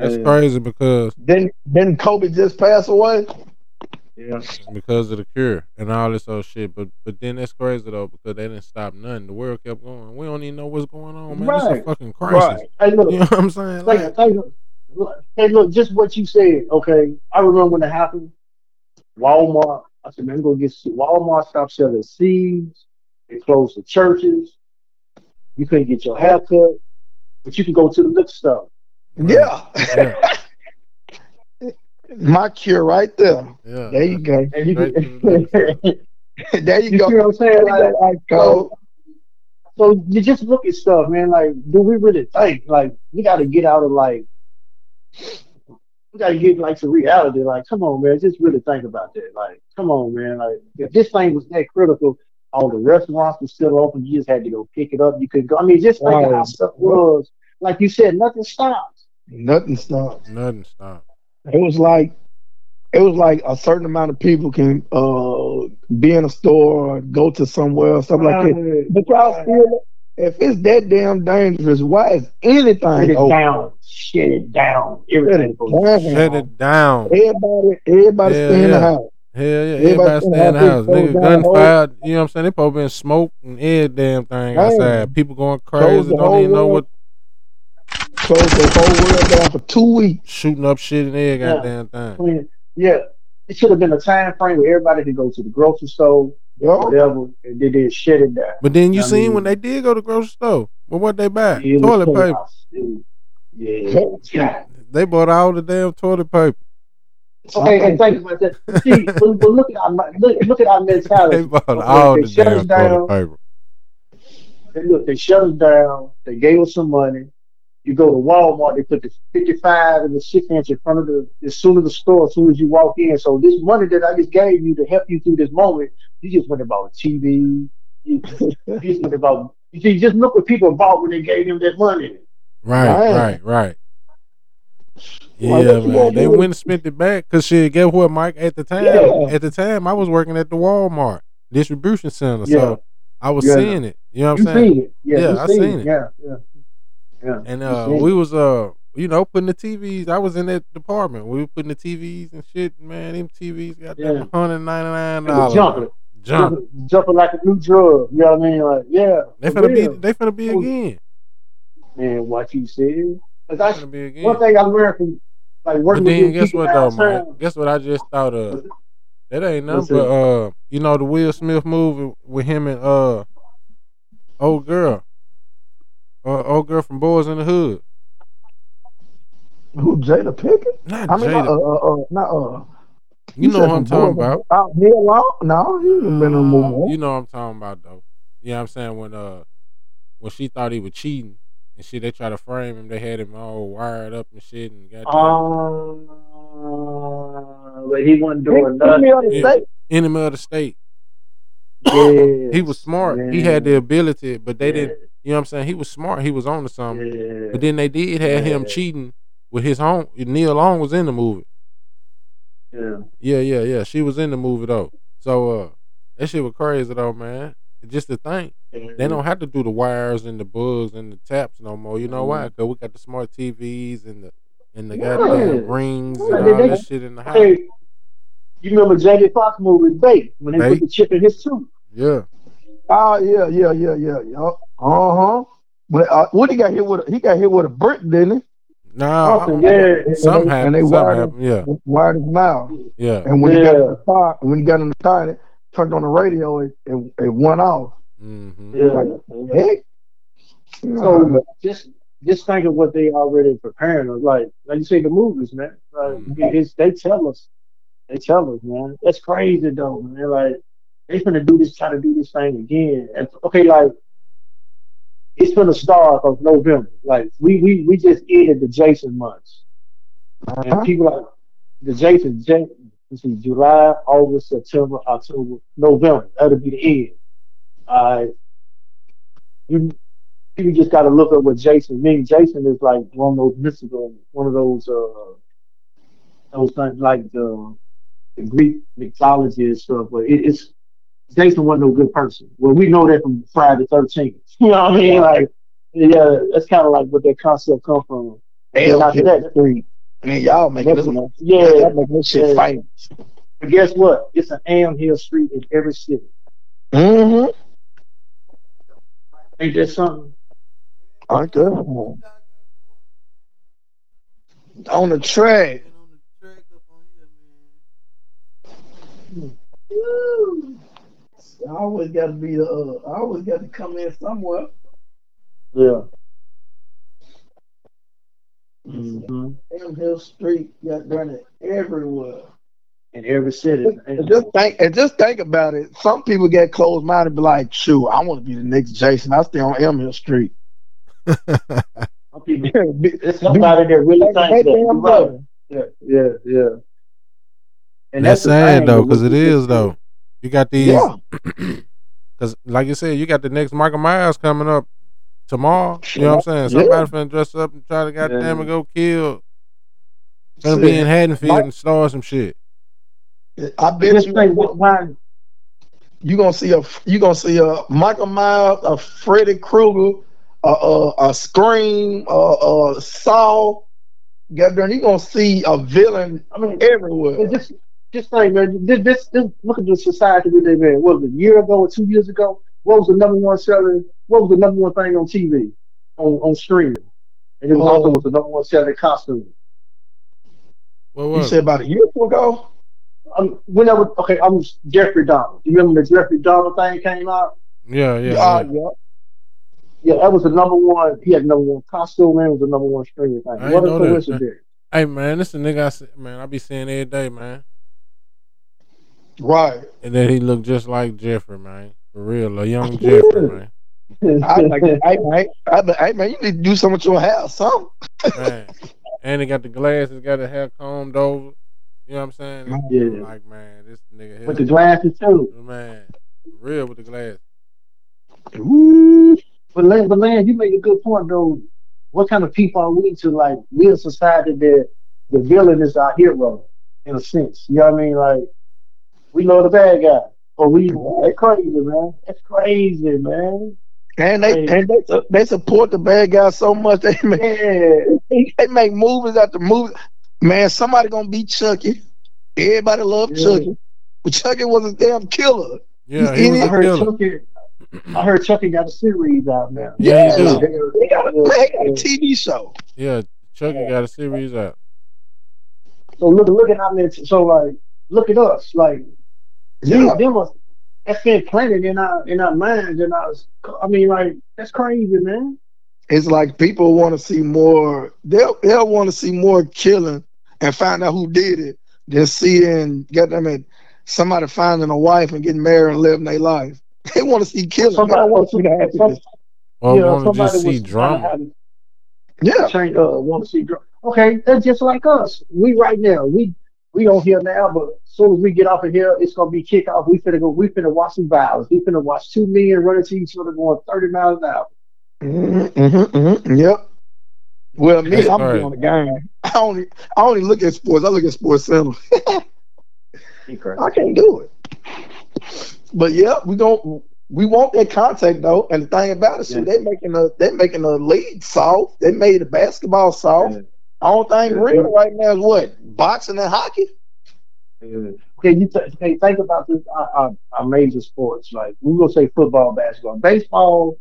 A: That's
B: Yeah.
A: crazy because
C: Then then Kobe just passed away.
B: Yeah.
A: because of the cure and all this other shit. But but then that's crazy though because they didn't stop nothing. The world kept going. We don't even know what's going on, man. This is a
B: Right.
A: fucking crisis. Right.
B: Hey, look,
A: You know what I'm saying?
B: Like,
A: Like,
B: hey, look, look, hey, look, just what you said. Okay, I remember when it happened. Walmart. I said, man, I'm gonna get Walmart. Stopped selling seeds. They closed the churches. You couldn't get your hair cut, but you can go to the liquor store.
C: Yeah.
A: Yeah.
C: My cure right there.
A: yeah.
C: There you go.
B: And you
A: Straight
B: can,
A: to the liquor store.
C: there you
B: you
C: go.
B: see what I'm saying? Like,
C: Like,
B: so, so you just look at stuff, man. Like, do we really think? Like, we got to get out of like, we got to get like some reality. Like, come on, man, just really think about that. Like, come on, man. Like, if this thing was that critical, all the restaurants were still open. You just had to go pick it up. You could go. I mean, just think of how stuff was. Like you said, nothing stops.
C: Nothing stopped.
A: Nothing stopped.
C: It was like it was like a certain amount of people can uh be in a store or go to somewhere or something like that. But y'all still if it's that damn dangerous, why is
B: Shut
C: anything
B: it
C: open?
B: down. Shut it down.
C: Shut
B: Everything.
C: it down.
A: Shut it down.
C: Everybody everybody
A: Yeah,
C: stay in the house.
A: Hell yeah,
C: Everybody
A: everybody stay in the
C: have
A: house. Nigga, gunfire, you know what I'm saying? They probably been smoke and every damn thing
C: Man.
A: outside. People going crazy, don't even know what,
C: Close the whole world down for two weeks.
A: shooting up shit in every
B: Yeah.
A: goddamn thing.
B: I mean, yeah, it should have been a time frame where everybody could go to the grocery store,
C: Yup.
B: whatever, and they did shut it down.
A: But then you
B: I
A: seen
B: mean-
A: when they did go to the grocery store, well, what they buy?
B: It
A: Toilet paper.
B: was- Yeah. yeah.
A: They bought all the damn toilet paper.
B: Okay, and think about that. See, but, but look at our look, look at our
A: They
B: mentality.
A: bought
B: Okay,
A: all
B: they
A: the
B: shut us
A: damn
B: down.
A: toilet paper.
B: They, look, they shut us down. They gave us some money. You go to Walmart, they put the 55 and the six inch in front of the as soon as the store, as soon as you walk in. So this money that I just gave you to help you through this moment, you just went about a TV. You, you just went about. You see, just look what people bought when they gave them that money.
A: Right,
C: Right.
A: right, right. Yeah,
C: Well,
A: man. They
C: do?
A: went and spent it back. Cause shit, guess what, Mike? At the time,
C: Yeah.
A: at the time, I was working at the Walmart distribution center,
B: Yeah.
A: so I was
B: Yeah.
A: seeing it. You know what I'm saying?
B: seen it? Yeah,
A: Yeah,
B: you
A: I
B: seen,
A: seen
B: it.
A: it.
B: Yeah, yeah, yeah.
A: And uh, we was uh, you know, putting the TVs. I was in that department. We were putting the TVs and shit. Man, them TVs got
B: Yeah.
A: them hundred ninety nine dollars.
B: jumping, jumping, jumping like a new drug. You know what I mean? Like, yeah,
A: They finna be.
B: real.
A: They finna be again.
B: Man, what you said? 'Cause
A: They
B: that's
A: finna be again.
B: one thing I learned from like working.
A: But
B: then
A: guess what though. Mike? Guess what I just thought of? That ain't nothing but uh, you know the Will Smith movie with him and uh, old girl, uh, old girl from Boys in the Hood.
C: Who Jada Pinkett?
A: Not
C: I mean,
A: Jada.
C: uh, uh, uh, not uh.
A: you know what I'm talking about.
C: Uh, Nia Long? No, he ain't been in a movie.
A: You know what I'm talking about though. You know what I'm saying when uh, when she thought he was cheating and shit, they tried to frame him. They had him all wired up and shit and got
B: Um, but he wasn't doing nothing.
C: be on the
A: Yeah.
C: state.
A: enemy of the state.
B: Yeah.
A: He was smart. He had the ability, but they didn't. You know what I'm saying? He was smart. He was on to something.
B: Yeah.
A: But then they did have him cheating with his home. Nia Long was in the movie.
B: Yeah.
A: Yeah, yeah, yeah. She was in the movie though. So uh, that shit was crazy though, man. Just to think they mm-hmm. don't have to do the wires and the bugs and the taps no more. You know why? Mm-hmm. Cause we got the smart TVs and the and the
B: Yeah.
A: goddamn rings
B: Yeah,
A: and all
B: they-
A: that shit in the house.
B: Hey, you remember Jamie Foxx movie Bait when they
A: Bait?
B: put the chip in his tooth?
A: Yeah.
C: Oh yeah, yeah, yeah, yeah, yeah. Uh huh. But uh, what he got hit with? A, he got hit with a brick, didn't he?
A: Nah,
B: Something, yeah.
A: something
C: And they
A: happened. Something
C: wired him.
A: happened. Yeah,
C: Wired his mouth.
A: yeah.
C: And when he got in the car, when he got in the car, it turned on the radio, it it, it went off.
A: Mm-hmm.
B: Yeah.
C: Heck.
B: So just just think of what they already preparing us. Like like you see the movies, man. Like
A: Mhm.
B: it's they tell us, they tell us, man. That's crazy though, man. Like they're gonna do this, try to do this thing again. And okay, like it's gonna start of November. Like we we we just ended the Jason months,
C: Uh-huh.
B: and people like the Jason. Let's see, July, August, September, October, November. That'll be the end. Uh, you people just got to look at what Jason means. Jason is like one of those mystical, one of those uh those things like the, the Greek mythology and stuff. But it, it's Jason wasn't no good person. Well, we know that from Friday the Thirteenth. You know what I mean? Like, yeah, that's kind of like what that concept come from. And
C: Hell,
B: after that,
C: Street. Man, y'all making this one.
B: yeah.
C: y'all making this shit
B: Yeah.
C: famous.
B: But guess what? It's an Am Hill Street in every city.
C: Mm-hmm.
B: Ain't that something?
C: Aren't good. On the track. I always got to be the. Uh, I always got to come in somewhere.
B: Yeah. hmm
C: Damn Hill Street got done it everywhere.
B: In every city.
C: And just think, and just think about it. Some people get closed minded be like, "Shoot, I want to be the next Jason. I stay on M Hill Street."
B: Some people,
C: Be-
B: somebody that really
C: Like,
B: thinks that.
C: damn
B: right.
C: brother.
B: Yeah, yeah, yeah. And
A: That's
B: the
A: sad though, because
B: what
A: it
B: you-
A: is though. You got these,
C: Yeah.
A: because like you said, you got the next Michael Myers coming up tomorrow. You know what I'm saying?
C: Yeah.
A: Somebody finna dress up and try to goddamn
B: Yeah.
A: and go kill. Gonna be in Haddonfield
C: Mike-
A: and start some shit.
C: I bet
B: Just
C: you,
B: think, what- why?
C: you gonna see a you gonna see a Michael Myers, a Freddy Krueger, a a, a Scream, a, a Saw. Get there, you gonna see a villain
B: I mean,
C: everywhere.
B: just just think, man. This, this, this look at the society we live in. What was it, a year ago or two years ago? What was the number one selling? What was the number one thing on TV, on on streaming? And it was
C: Oh.
B: also was the number one selling costume.
A: What
C: You
A: was
C: said about a year ago.
B: Um, whenever okay, I was Jeffrey Dahmer. You remember the Jeffrey Dahmer thing came out?
A: Yeah, yeah.
C: Uh,
A: yeah.
C: yeah.
B: Yeah, that was the number one. He had the number one costume and it was the number one streaming thing.
A: I
B: What a
A: know that.
B: coincidence!
A: Hey man, this a nigga I see, man. I be seeing every day, man.
C: Right.
A: And then he looked just like Jeffrey, man. For real, a young Jeffrey, man.
C: I like, hey man, I, hey man, you need to do something with your hair, something.
A: man. And he got the glasses, got the hair combed over. You know what I'm saying?
B: Yeah.
A: Like man, this nigga
B: With the glasses too.
A: man, for real with the glasses.
C: Ooh.
B: But Lan, but Lan, you make a good point though. What kind of people are we to like live in society that the villain is our hero in a sense? You know what I mean? Like we know the bad guy, or we that's crazy, man. That's crazy, man.
C: And they
B: Hey.
C: and they they support the bad guy so much they make
B: Yeah,
C: they make movies after movies. Man, somebody gonna be Chucky. Everybody love
B: Yeah.
C: Chucky, but Chucky was a damn killer.
A: Yeah,
C: He
A: he was
B: I
A: a
B: heard
A: killer.
B: Chucky. I heard Chucky got a series out now.
A: Yeah, he
C: Yeah.
A: do.
C: They got a, they got a TV show.
A: Yeah, Chucky got a series out.
B: So look, look at how many. So like, look at us. Like
C: Yeah.
B: these them are, that's been planted in our in our minds and our. I mean, like that's crazy, man.
C: It's like people want to see more. They'll they'll want to see more killing and find out who did it than seeing get them at somebody finding a wife and getting married and living their life. They want to see killing.
B: Somebody
C: want
B: wants
C: to see the
B: to. Some,
C: happiness.
A: Or
B: you know,
A: want to
B: somebody
A: just see
B: was
A: drama.
C: Yeah.
B: change, uh, want to see drama. Okay, that's just like us. We right now. We we on here now, but as soon as we get off of here, it's gonna be kickoff. We finna go. We finna watch some violence. We finna watch two men running to each other going thirty miles an hour.
C: Mm-hmm, mm-hmm, mm-hmm, yep. Well, me, I'm
A: right.
C: doing the game. I only, I only look at sports. I look at Sports Center.
B: He.
C: I can't do it. But yeah, we don't. We want that contact though. And the thing about it, shit,
B: Yeah.
C: they making a they making a league soft. They made the basketball soft.
B: Yeah.
C: Only thing
B: Yeah.
C: real right now is what boxing and hockey.
B: Yeah. Okay, you th- okay, think about this. Our, our, our major sports, like we gonna say football, basketball, baseball.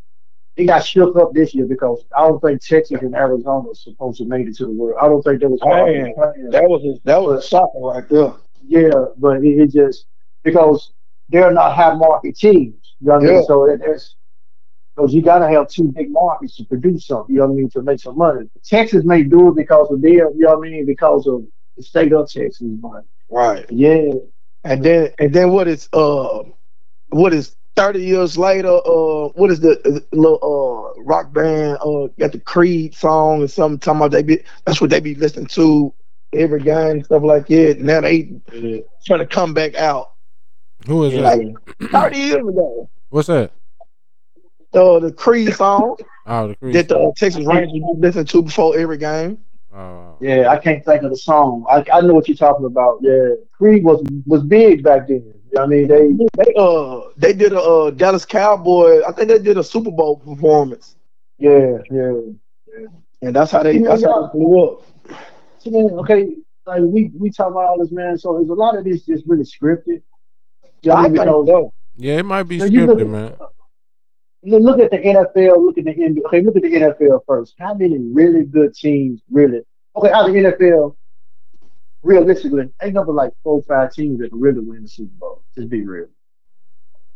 B: It got shook up this year because I don't think Texas and Arizona was supposed to make it to the world. I don't think there was
C: Man. That was a, that was a shocker right there.
B: Yeah, but it, it just because they're not high market teams. You know what I
C: Yeah.
B: mean? So it, it's because you gotta have two big markets to produce something. You know what I mean? To make some money. Texas may do it because of them. You know what I mean? Because of the state of Texas, but
C: Right.
B: yeah,
C: And then and then what is uh what is thirty years later uh what is the uh, little uh rock band uh got the Creed song and something talking about they be that's what they be listening to every game and stuff like that. Now they trying to come back out.
A: Who is
B: yeah.
A: that?
C: Thirty years ago.
A: What's that?
C: Uh the Creed song
A: Oh, the Creed.
C: that the uh, Texas Rangers be listening to before every game.
A: Oh,
B: Yeah, I can't think of the song. I, I know what you're talking about. Yeah, Creed was was big back then. You know what I mean? They
C: They uh they did a uh, Dallas Cowboy. I think they did a Super Bowl performance,
B: yeah yeah.
C: and that's how they that's how they blew up.
B: So then, okay, like we we talk about all this, man. So there's a lot of this just really scripted. You know I
C: I
B: mean?
C: think
B: Because
C: so.
A: yeah, it might be
B: So you look
A: scripted,
B: at-
A: man.
B: Look at the NFL, look at the NBA. Okay, look at the NFL first. How many really good teams really? Okay, out of the NFL, realistically, ain't number like four, five teams that can really win the Super Bowl. Just be real.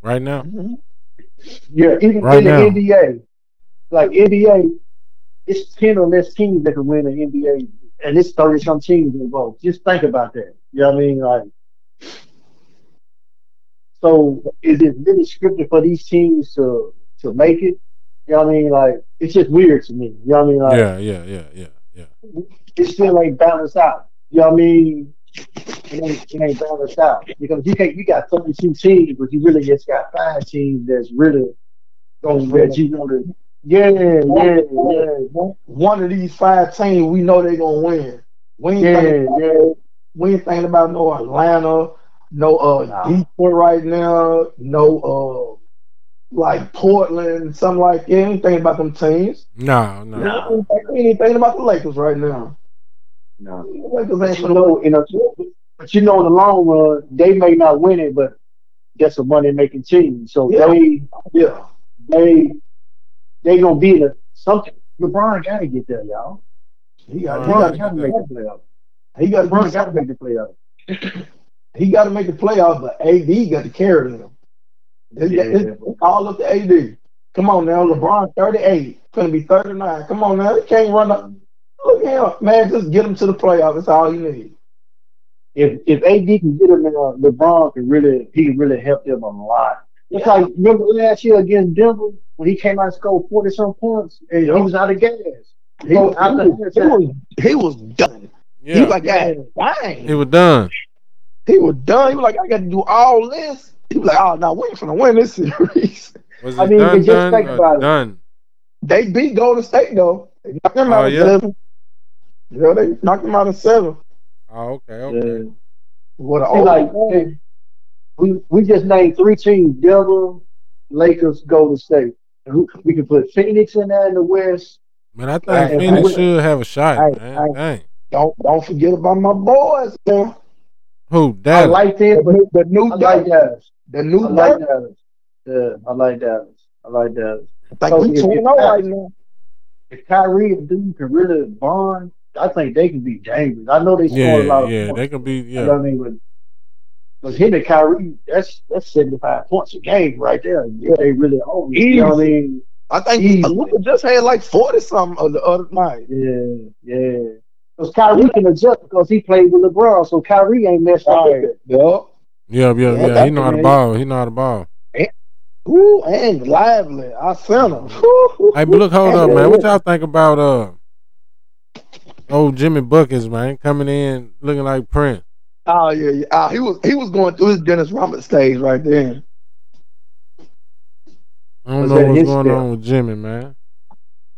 A: Right now.
C: Mhm.
B: Yeah, even
A: Right
B: in the. NBA, like NBA, it's ten or less teams that can win the NBA, and it's thirty some teams involved. Just think about that. You know what I mean? Like, so is it really scripted for these teams to to make it? You know what I mean? Like, it's just weird to me. You know what I mean? Like,
A: Yeah, yeah, yeah, yeah, yeah.
B: it still ain't balanced out. You know what I mean? It ain't, it ain't balanced out because you can't. You got thirty two teams, but you really just got five teams that's really going that you know to. Yeah, yeah, yeah,
C: One of these five teams, we know they're gonna win. We ain't
B: yeah,
C: thinking,
B: yeah.
C: we ain't thinking about no Atlanta, no uh
B: Nah.
C: Detroit right now, no uh like Portland, something like that. Ain't thinking about them teams.
A: No, no.
B: Nah.
C: We ain't think- we ain't thinking about the Lakers right now.
B: No.
C: The Lakers
B: But
C: ain't
B: you
C: gonna
B: know, in a, but you know, in the long run, they may not win it, but that's a money making team. So
C: Yeah.
B: they,
C: Yeah.
B: they, they gonna be the something. LeBron gotta get there, y'all.
C: He got
A: LeBron
C: he
B: LeBron
C: got
B: gotta make the playoff.
C: he got
B: LeBron gotta make the playoff.
C: he got to make the playoffs, but AD got to carry them. It's,
B: Yeah.
C: it's, it's all up to AD. Come on now, LeBron 38, gonna be 39. Come on now, he can't run up. Look at him, man. Just get him to the playoffs. That's all you need.
B: If if AD can get him in, uh, LeBron can really he can really help them a lot. It's like remember last year against Denver when he came out and scored forty some points and he was out of gas.
C: He
B: Bro,
C: was,
B: after
C: he was, he was, he was done. He
A: Yeah,
C: was like, God, dang.
A: he was done.
C: He was done. He was like, I got to do all this. He was like, ah, oh, no, we ain't finna win this series.
A: Was
B: I
A: it
B: mean,
A: done,
B: just
A: done,
B: think
A: or
B: about it.
A: done?
C: They beat Golden State, though. They knocked them
A: Oh,
C: out of
A: yeah?
C: seven. Yeah, they knocked them out of seven.
A: Oh, okay, okay.
B: Yeah.
C: What a
B: See, like hey, we we just named three teams: Denver, Lakers, Golden State. And we- We can put Phoenix in there in the West.
A: Man, I think
B: Hey,
A: Phoenix
B: hey,
A: should have a shot,
C: hey,
A: man.
C: hey.
A: Dang.
C: Don't don't forget about my boys, man.
A: Who? Dallas.
B: I
C: like
B: them, but
C: new, the new
B: I like
C: Dallas.
B: Dallas.
C: The
B: I
C: new
B: like
C: Dallas.
B: Dallas. Yeah, I like Dallas. I like Dallas.
C: I
B: So
C: think we
B: if-
C: 2
B: if
C: 0 right now.
B: If Kyrie and Dude can really bond, I think they can be dangerous. I know they score a lot
A: yeah,
B: of
A: yeah.
B: points.
A: They can be.
B: You know
A: Yeah.
B: what I mean? But, but him and Kyrie, that's that's seventy five points a game right there. Yeah, they really own it. You know what I mean?
C: I think
B: Easy.
C: Luka just had like 40 something the other night.
B: Yeah, yeah. Because Kyrie can adjust because he played with LeBron, so Kyrie ain't messed up. with it.
C: Yup.
A: Yeah, yeah,
C: Yeah,
A: yeah. He know how to ball. He know how to ball.
C: Ooh, and lively. I sent him.
A: Hey, but look, hold up, man. What y'all think about uh old Jimmy Buckets, man, coming in looking like Prince?
C: Oh yeah, yeah. Oh, he was he was going through his Dennis Rodman stage right then.
A: I don't
B: Was
A: know what's going
B: step?
A: on with Jimmy, man.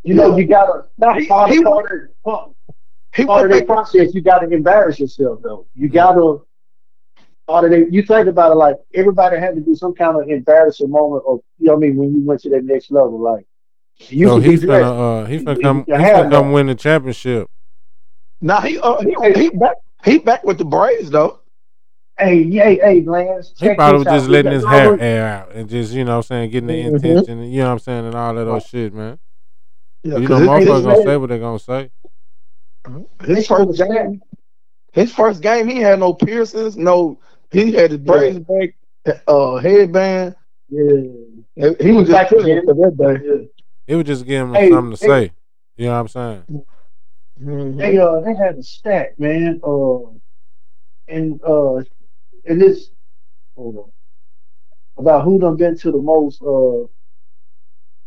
B: You know, you gotta
C: Now he
B: part
C: he
B: of,
C: was
B: part of, part
C: he
B: part
C: went
B: of that
C: back.
B: process. You gotta embarrass yourself though. You
A: Yeah.
B: gotta part of it. You think about it like everybody had to do some kind of embarrassing moment, of you know what I mean when you went to that next level. Like you
A: So
B: used to
A: he's
B: dressed.
A: finna uh he finna
B: You,
A: come
B: you
A: he
B: have
A: finna come win the championship.
C: Now he uh he, he back he back with the Braves though.
B: hey, hey, hey, Lance,
A: He probably was just
B: out.
A: Letting his hair air out and just, you know what I'm saying, getting the
C: Mhm.
A: intention you know what I'm saying and all that other
B: Right.
A: shit, man.
C: Yeah,
A: You know
C: because his,
A: motherfuckers
C: his,
A: gonna
B: man,
A: say what they're gonna say.
C: his
B: His
C: first
B: first game.
C: game his first game he had no piercings, no he had his
B: Yeah,
C: braids back, uh headband.
B: yeah.
C: He
B: He
C: he
B: was
C: was just
B: back
C: chilling
B: again.
C: for that day.
B: Yeah.
A: It was just giving him
B: Hey,
A: something to
B: hey,
A: say. You know what I'm saying?
C: hmm
B: they uh they had a stat, man. Uh, and uh, and this hold on about who done been to the most uh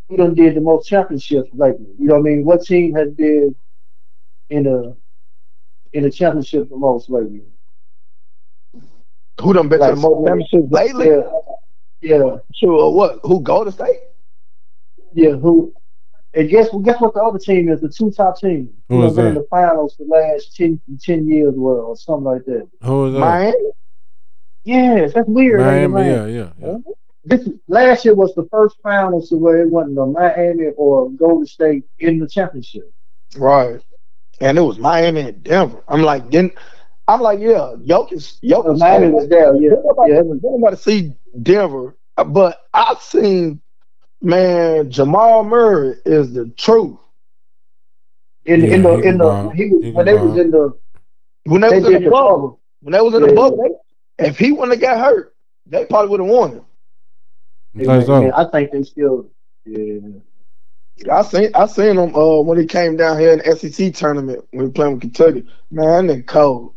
B: who done did the most championships lately. You know what I mean? What team has been in a in a championship the most lately?
C: Who done been to the
B: Like
C: most championships lately?
B: yeah, yeah,
C: Sure, uh, what? Who Golden State?
B: yeah. Who? And guess guess what the other team is? The two top teams.
A: Who
B: Who
A: is
B: done been in the finals the last 10, 10 years, well, or something like that.
A: Who was that?
C: Miami.
B: Yes, that's weird, ain't it,
A: Miami,
B: man?
A: yeah, yeah, yeah.
B: This last year was the first finals to where it wasn't a Miami or Golden State in the championship.
C: Right. And it was Miami and Denver. I'm like, then I'm like, yeah, Jokic, Jokic.
B: Miami was there, yeah,
C: nobody,
B: yeah. It was,
C: don't nobody see Denver, but I've seen, man, Jamal Murray is the truth.
B: in in the in the he was when they was in the
C: When they
B: they
C: was in the
B: the
C: bubble,
B: bubble.
C: when they was in
B: Yeah,
C: the bubble, they, if he wouldn't have got hurt, they probably would have won him.
A: You
B: hey, man, man. I think they still yeah.
C: I seen I seen him uh, when he came down here in the SEC tournament when he playing with Kentucky. Man, that nigga cold.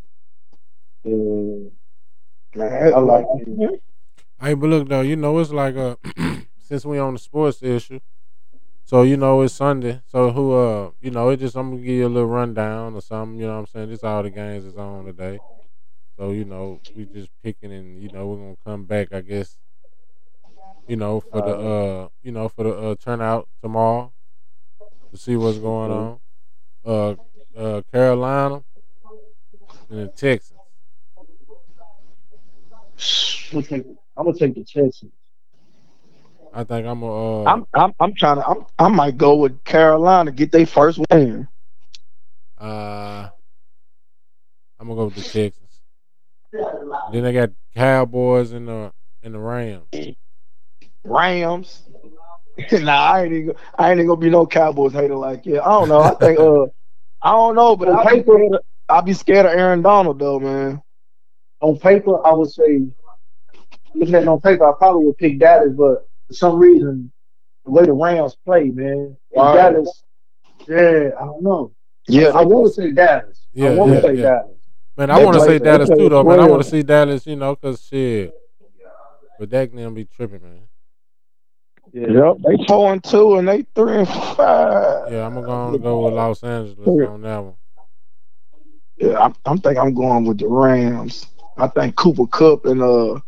C: Man,
B: I like it.
A: Hey, but look though, you know it's like uh since we on the sports issue, so you know it's Sunday. So who uh you know it just I'm gonna give you a little rundown or something. You know what I'm saying? This all the games is on today. So you know we just picking and you know we're gonna come back. I guess you know for the
B: Uh,
A: you know for the uh turnout tomorrow to see what's going on. Uh, uh Carolina and the Texans.
B: I'm gonna take I'm gonna take the Texans.
A: I think I'm a uh
C: I'm I'm I'm trying to I'm I might go with Carolina get their first win.
A: uh I'm gonna go with the Texans. Then they got Cowboys and the and the Rams.
C: Rams. nah, I ain't even, I ain't even gonna be no Cowboys hater like yeah. I don't know. I think uh I don't know, but I'll be
B: paper,
C: scared of, I'll be scared of Aaron Donald though, man.
B: On paper, I would say looking at it on paper, I probably would pick Dallas, but for some reason, the way the Rams play, man, and
C: Right.
B: Dallas, yeah, I don't know.
C: Yeah,
B: I want to say Dallas.
A: Yeah, I
B: want to
A: yeah,
B: say
A: yeah.
B: Dallas.
A: Man, I want to
C: play-
A: say Dallas too, though. Man, I want to see Dallas, you know, cause shit. But Dak them be tripping, man.
C: Yep, they four and two and they three and five.
A: Yeah, I'm gonna go on and go with Los Angeles on that one.
C: Yeah, I'm, I'm think I'm going with the Rams. I think Cooper Kupp and uh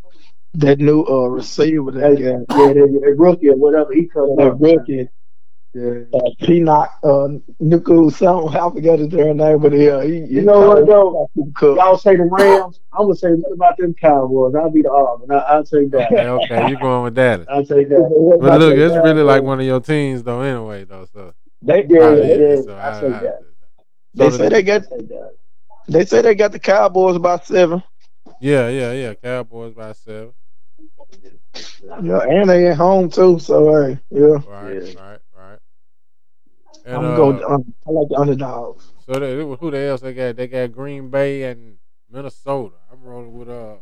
C: that new uh receiver that
B: Hey,
C: got
B: yeah, they, they rookie or whatever he cut
C: that rookie
B: Yeah.
C: uh, Peanut uh Nacua something. I forgot his damn name, but yeah, he,
B: You know what though?
C: Cooper Kupp.
B: Y'all say the Rams. I'm gonna say what about them Cowboys? I'll be the Auburn. I, I'll take that.
A: Okay, okay, you going with Dallas.
B: I'll take that.
A: But look, it's
B: that,
A: really like one of your teams, though. Anyway, though. So
C: They
B: Yeah,
A: I-
B: yeah,
A: so
B: I
A: I-
B: say
A: I-
B: that.
C: they
A: so
C: say
A: the-
C: they got
B: I'll take that.
C: they say they got the Cowboys about seven.
A: Yeah, yeah, yeah. Cowboys by seven.
C: Yeah, and they at home too. So hey, yeah,
A: Right,
B: Yeah.
A: right, right. And,
C: I'm
A: uh,
C: gonna go. Um, I like the underdogs.
A: So they, who the else they got? They got Green Bay and Minnesota. I'm rolling with uh.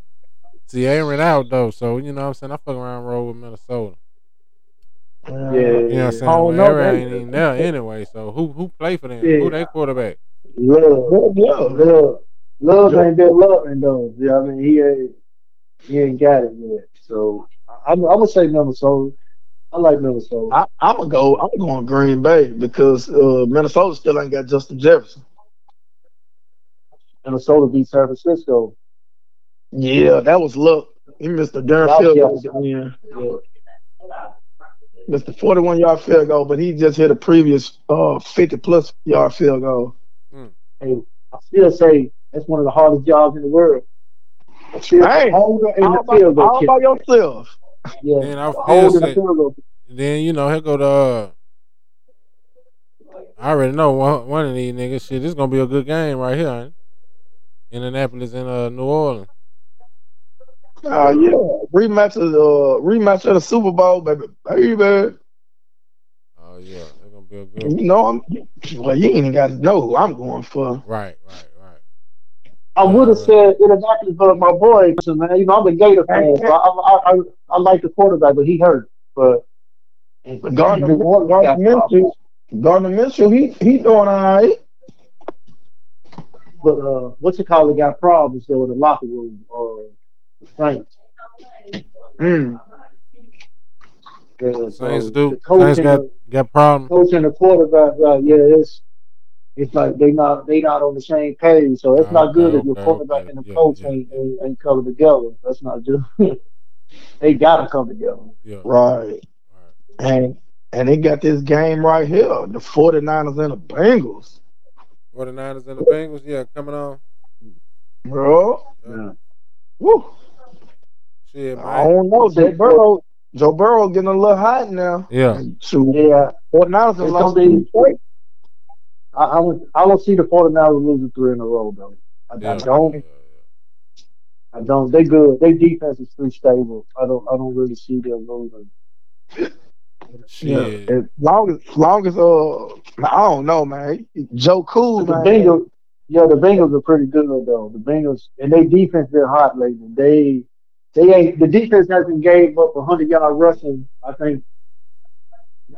A: See, Aaron out though, so you know what I'm saying. I fuck around roll with Minnesota.
B: Yeah.
A: You know what I'm saying?
C: Oh,
A: Well,
C: no,
A: Aaron ain't even there anyway. So who who play for them?
B: Yeah.
A: Who they quarterback?
B: Love,
C: Yeah,
B: love, love ain't been loving though. Yeah, I mean he ain't he ain't got it yet. So I'm I'm gonna say Minnesota. I like Minnesota.
C: I, I'm gonna go. I'm going Green Bay because uh, Minnesota still ain't got Justin Jefferson.
B: Minnesota beat San Francisco.
C: Yeah, that was luck. He missed a darn field goal.
B: yesterday.
C: at the end.
B: Yeah.
C: Missed the 41 yard field goal, but he just hit a previous uh 50 plus yard field goal.
B: Hey, I still say that's one of the hardest jobs in the world.
C: Hey,
B: holder and
C: All
B: the
C: by,
B: field
C: all by yourself.
B: Yeah,
A: Then I
B: the
A: feel
B: holder the
A: say,
B: field
A: then you know he'll go to. Uh, I already know one, one of these niggas. Shit, this is gonna be a good game right here. Ain't it? Indianapolis and uh, New Orleans.
C: Uh, yeah, rematch of the uh, rematch of the Super Bowl, baby, baby.
A: Oh yeah, it's gonna be a good. One.
C: You know, I'm well. You ain't even got to know who I'm going for.
A: Right, right, right.
B: I would have said Indianapolis, but my boy, listen, man, you know I'm a Gator fan, so I, I, I, I like the quarterback, but he hurt. But
C: Gardner,
B: New Orleans
C: Gardner
B: got problems.
C: Minshew, Gardner Minshew, he he doing all right.
B: But uh, what's it called? He got problems there with the locker room or the Saints.
C: Mm.
B: Yeah, so
A: Saints do.
B: coach
A: Saints got
B: the
A: got problems.
B: coach and the quarterback, uh, yeah, it's it's like they not they not on the same page. So it's
A: Oh,
B: not good
A: okay,
B: if your
A: okay,
B: quarterback
A: okay.
B: and the
A: Yeah,
B: coach
A: yeah,
B: ain't, ain't ain't coming together. That's not good. they gotta come together.
A: Yeah.
C: Right.
A: Right.
C: And and they got this game right here. The 49ers and the Bengals.
A: 49ers and the Bengals, yeah, coming on.
C: Bro.
B: Yeah.
C: Woo.
A: Shit,
C: I don't know. Joe Burrow Joe Burrow getting a little hot now.
A: Yeah.
C: Shoot.
B: Yeah,
C: 49ers
B: It's
C: have
B: gonna
C: lost
B: be-
C: three straight.
B: I, I would I don't see the 49ers losing three in a row though. I,
A: Yeah.
B: I don't. I don't. They good. They defense is too stable. I don't. I don't really see them losing.
A: yeah.
C: Yeah.
A: Shit.
C: As long as long as uh I don't know, man. Joe Cool,
B: The
C: man.
B: Bengals, yeah, the Bengals are pretty good though. The Bengals and they defense been hot lately. They they ain't the defense hasn't gave up a hundred yard rushing. I think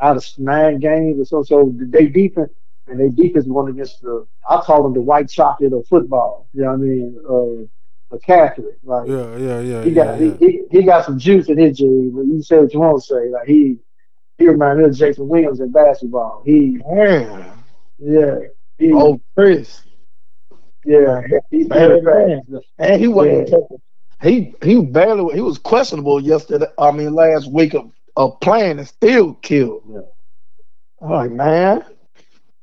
B: out of nine games or so. So they defense and they defense won against the I call them the white chocolate of football. You know what I mean? Uh, a Catholic. Like
A: Yeah, yeah, yeah,
B: he got
A: yeah.
B: he, he he got some juice in his jeans. But you say what you want to say. Like he he reminds me of Jason Williams in basketball. He
C: Man.
B: yeah. He,
C: Oh Chris.
B: yeah, he's
C: Man,
B: very fast.
C: And he wasn't
B: Yeah.
C: he he barely he was questionable yesterday. I mean last week of, of playing and still killed.
B: Yeah.
C: I'm like, man.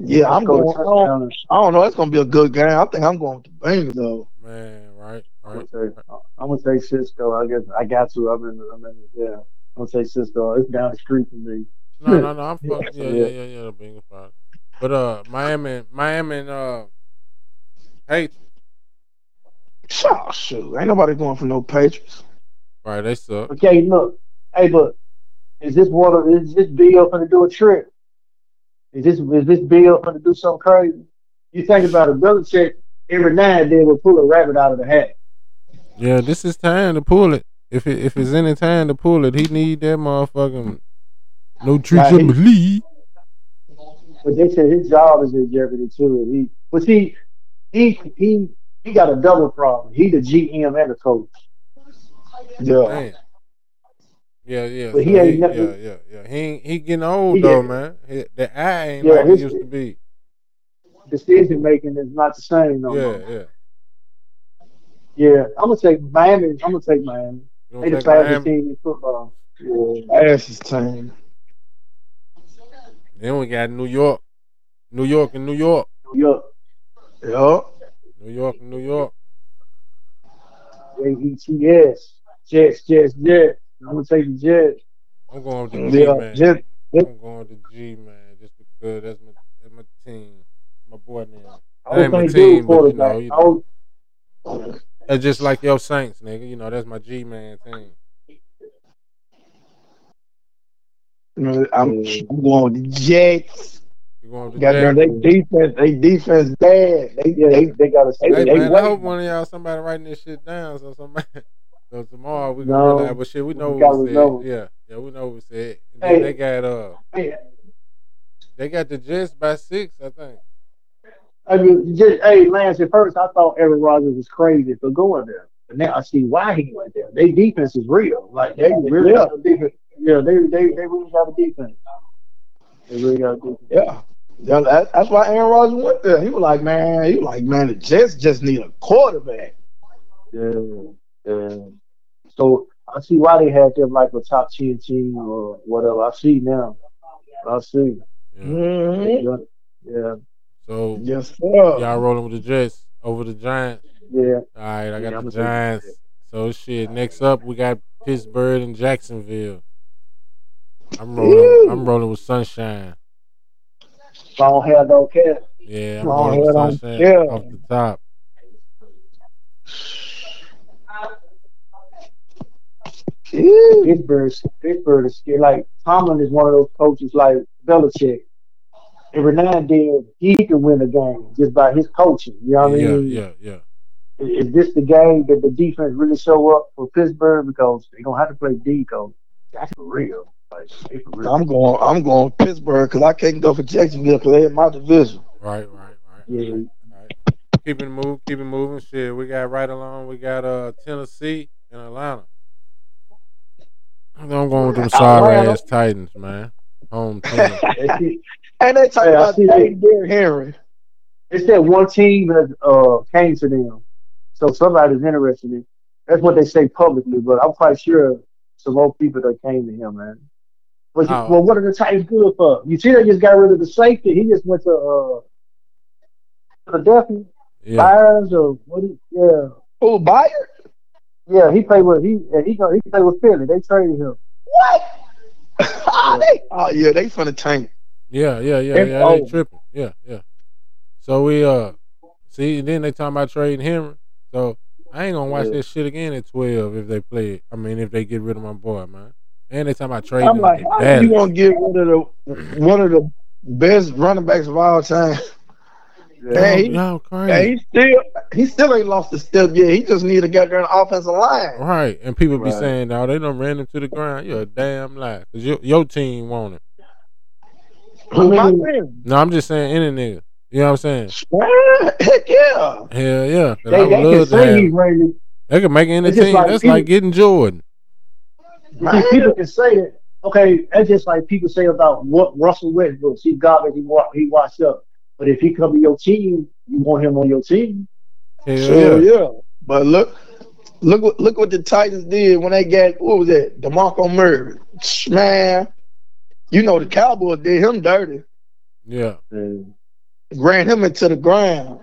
C: Yeah, I'm going. I don't. I don't know. It's gonna be a good game. I think I'm going with the Bengals though.
A: Man, right,
B: I'm
A: right.
B: gonna say, I'm gonna say Cisco. I guess I got to. I'm in. I'm in. Yeah, I'm gonna say Cisco. It's down the street from me.
A: No, no, no. I'm fucking.
B: Yeah.
A: Yeah, yeah, yeah, yeah. The Bengals probably. But uh, Miami, Miami, and uh, hey,
C: Oh, shoot, ain't nobody going for no Patriots.
A: right? They suck.
B: Okay, look. Hey, but Is this water? Is this Bill gonna do a trick? Is this is this Bill gonna do something crazy? You think about it, Belichick every now and then will pull a rabbit out of the hat.
A: Yeah, this is time to pull it. If it, if it's any time to pull it, he need that motherfucking no
C: Right.
A: up.
B: But they said his job is in jeopardy too. He, but see, he he he got a double problem. He the GM and the coach.
C: Yeah.
A: Yeah, yeah,
B: But he
A: so
B: ain't
A: he,
B: never-
A: yeah, yeah, yeah. He ain't, he getting old
B: He
A: though, man. He, the eye ain't
B: Yeah,
A: like it used to be.
B: Decision making is not the same no
A: Yeah,
B: more.
A: yeah.
B: Yeah, I'm gonna take Miami. I'm gonna take Miami. They
A: gonna
B: the
A: take
B: fastest team in football. Yeah.
C: that's his team.
A: Then we got New York, New York and New York,
B: New York,
C: Yeah,
A: New York and New York.
B: J E T S, Jets, Jets, Jets. I'm gonna take the Jets.
A: I'm going with the G
C: yeah.
A: man. I'm going with the G man just because that's my that's my team, my boy now.
B: I
A: That ain't my team, but you know, you know. That's just like your Saints, nigga. You know, that's my G man team.
C: I'm, I'm going with the Jets.
A: You going with the
C: Goddamn, they defense, they defense bad. They,
B: Yeah,
C: they,
B: they got to
C: Hey,
A: Hey
C: they
A: man, I hope one of y'all somebody writing this shit down so somebody so tomorrow we can
B: No.
A: realize but shit we know
B: We
A: what we said.
B: know.
A: Yeah. Yeah, we know what we said. And
B: Hey.
A: they got uh
B: Hey,
A: they got the Jets by six, I think.
B: I mean, just, hey, Lance. At first, I thought Aaron Rodgers was crazy for going there, but now I see why he went there. Their defense is real. Like they really
C: Yeah.
B: got a defense. Yeah, they they they really got a defense. They really got a defense.
C: yeah. Yeah, that, that's why Aaron Rodgers went there. He was like, man, he was like, man, the Jets just need a quarterback.
B: Yeah. And so I see why they had them like a top ten team or whatever. I see now. I see.
A: Yeah.
C: Mhm.
B: Yeah, yeah,
A: So
C: Yes, sir.
A: y'all rolling with the Jets over the Giants.
B: yeah.
A: All right, I got
B: I'ma
A: the Giants. So shit. Next up, we got Pittsburgh and Jacksonville. I'm rolling.
C: Ew.
A: I'm rolling with Sunshine.
B: Long hair, no cat.
A: Yeah, I'm
C: Long
A: rolling with
C: hair, don't
A: Sunshine off the top.
C: Ew.
B: Pittsburgh, Pittsburgh is scared. Like Tomlin is one of those coaches like Belichick. Every now and then he can win a game just by his coaching. You know what
A: yeah,
B: I mean?
A: yeah, yeah.
B: Is is this the game that the defense really show up for Pittsburgh because they're gonna have to play D because that's for real. Like for real.
C: I'm going. I'm going with Pittsburgh because I can't go for Jacksonville because they're in my division.
A: Right, right, right.
B: Yeah.
A: right. Keep it moving, keep it moving. Shit, we got right along. We got uh Tennessee and Atlanta. I'm going with them sorry
C: Atlanta.
A: ass Titans, man. Home team.
C: And they talk
B: Hey, I
C: about
B: see
C: Derrick Henry.
B: It's that one team that uh, came to them, so somebody's interested in. That's what they say publicly, but I'm quite sure some old people that came to him, man. But
A: Oh.
B: well, what are the Titans good for? You see, they just got rid of the safety. He just went to uh, Philadelphia,
A: Yeah,
B: Byers, or what? Is, yeah,
C: Oh, Bayer?
B: Yeah. He played with he yeah, he go he played with Philly. They traded him.
C: What? oh, they, oh yeah, they finna tank.
A: yeah, yeah, yeah,
C: And-
A: yeah. They
C: oh.
A: tripping. Yeah, yeah. So we uh see, and then they talking about trading Henry. So I ain't gonna watch
B: Yeah.
A: that shit again at twelve if they play it. I mean, if they get rid of my boy, man. And they talking about trading
C: I'm
A: him
C: like, how you gonna get rid of the one of the best running backs of all time?
B: Yeah.
C: Hey,
A: Y'all- y'all crazy.
C: Yeah, he still he still ain't lost a step yet. He just need to get there an offensive line.
A: Right, and people be saying, "No, they done ran him to the ground." You're a damn lie, cause your your team want it.
C: Who my
B: mean-
A: No, I'm just saying any nigga. You know what I'm saying?
C: Man, Heck yeah.
A: Hell yeah, 'cause I
B: They,
A: would
B: they can
A: love to
B: say
A: have.
B: he's
A: him.
B: ready.
A: They can make any
B: It's
A: team.
B: like
A: That's
B: people-
A: like getting Jordan.
B: See, people can say that. Okay, that's just like people say about what Russell Westbrook. See, garbage he wa- he washed up. But if he come to your team, you want him on your team.
A: Hell
C: Sure,
A: yeah.
C: yeah. But look, look what look what the Titans did when they got what was that? Demarco Murray. Man, you know the Cowboys did him dirty,
A: Yeah.
B: And
C: ran him into the ground,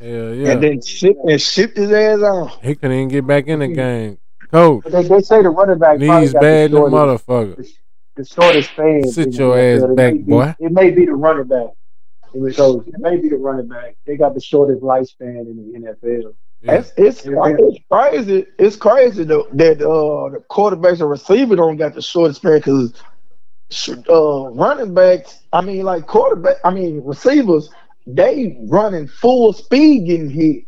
A: Hell yeah.
C: and then shipped and shipped his ass on.
A: he couldn't even get back in the game. Coach,
B: they, they say the running back probably
A: knees bad
B: the
A: than
B: shortest,
A: motherfucker.
B: the, the shortest span.
A: Sit
B: in the
A: your ass back,
B: be-
A: boy.
B: It may be the running back. It was those- it may be the running back. They got the shortest lifespan in the NFL.
A: Yeah.
C: It's, it's,
B: Yeah.
C: it's crazy. It's crazy though, that uh, the quarterbacks and receiver don't got the shortest span because uh, running backs, I mean, like quarterback, I mean, receivers, they running full speed getting hit.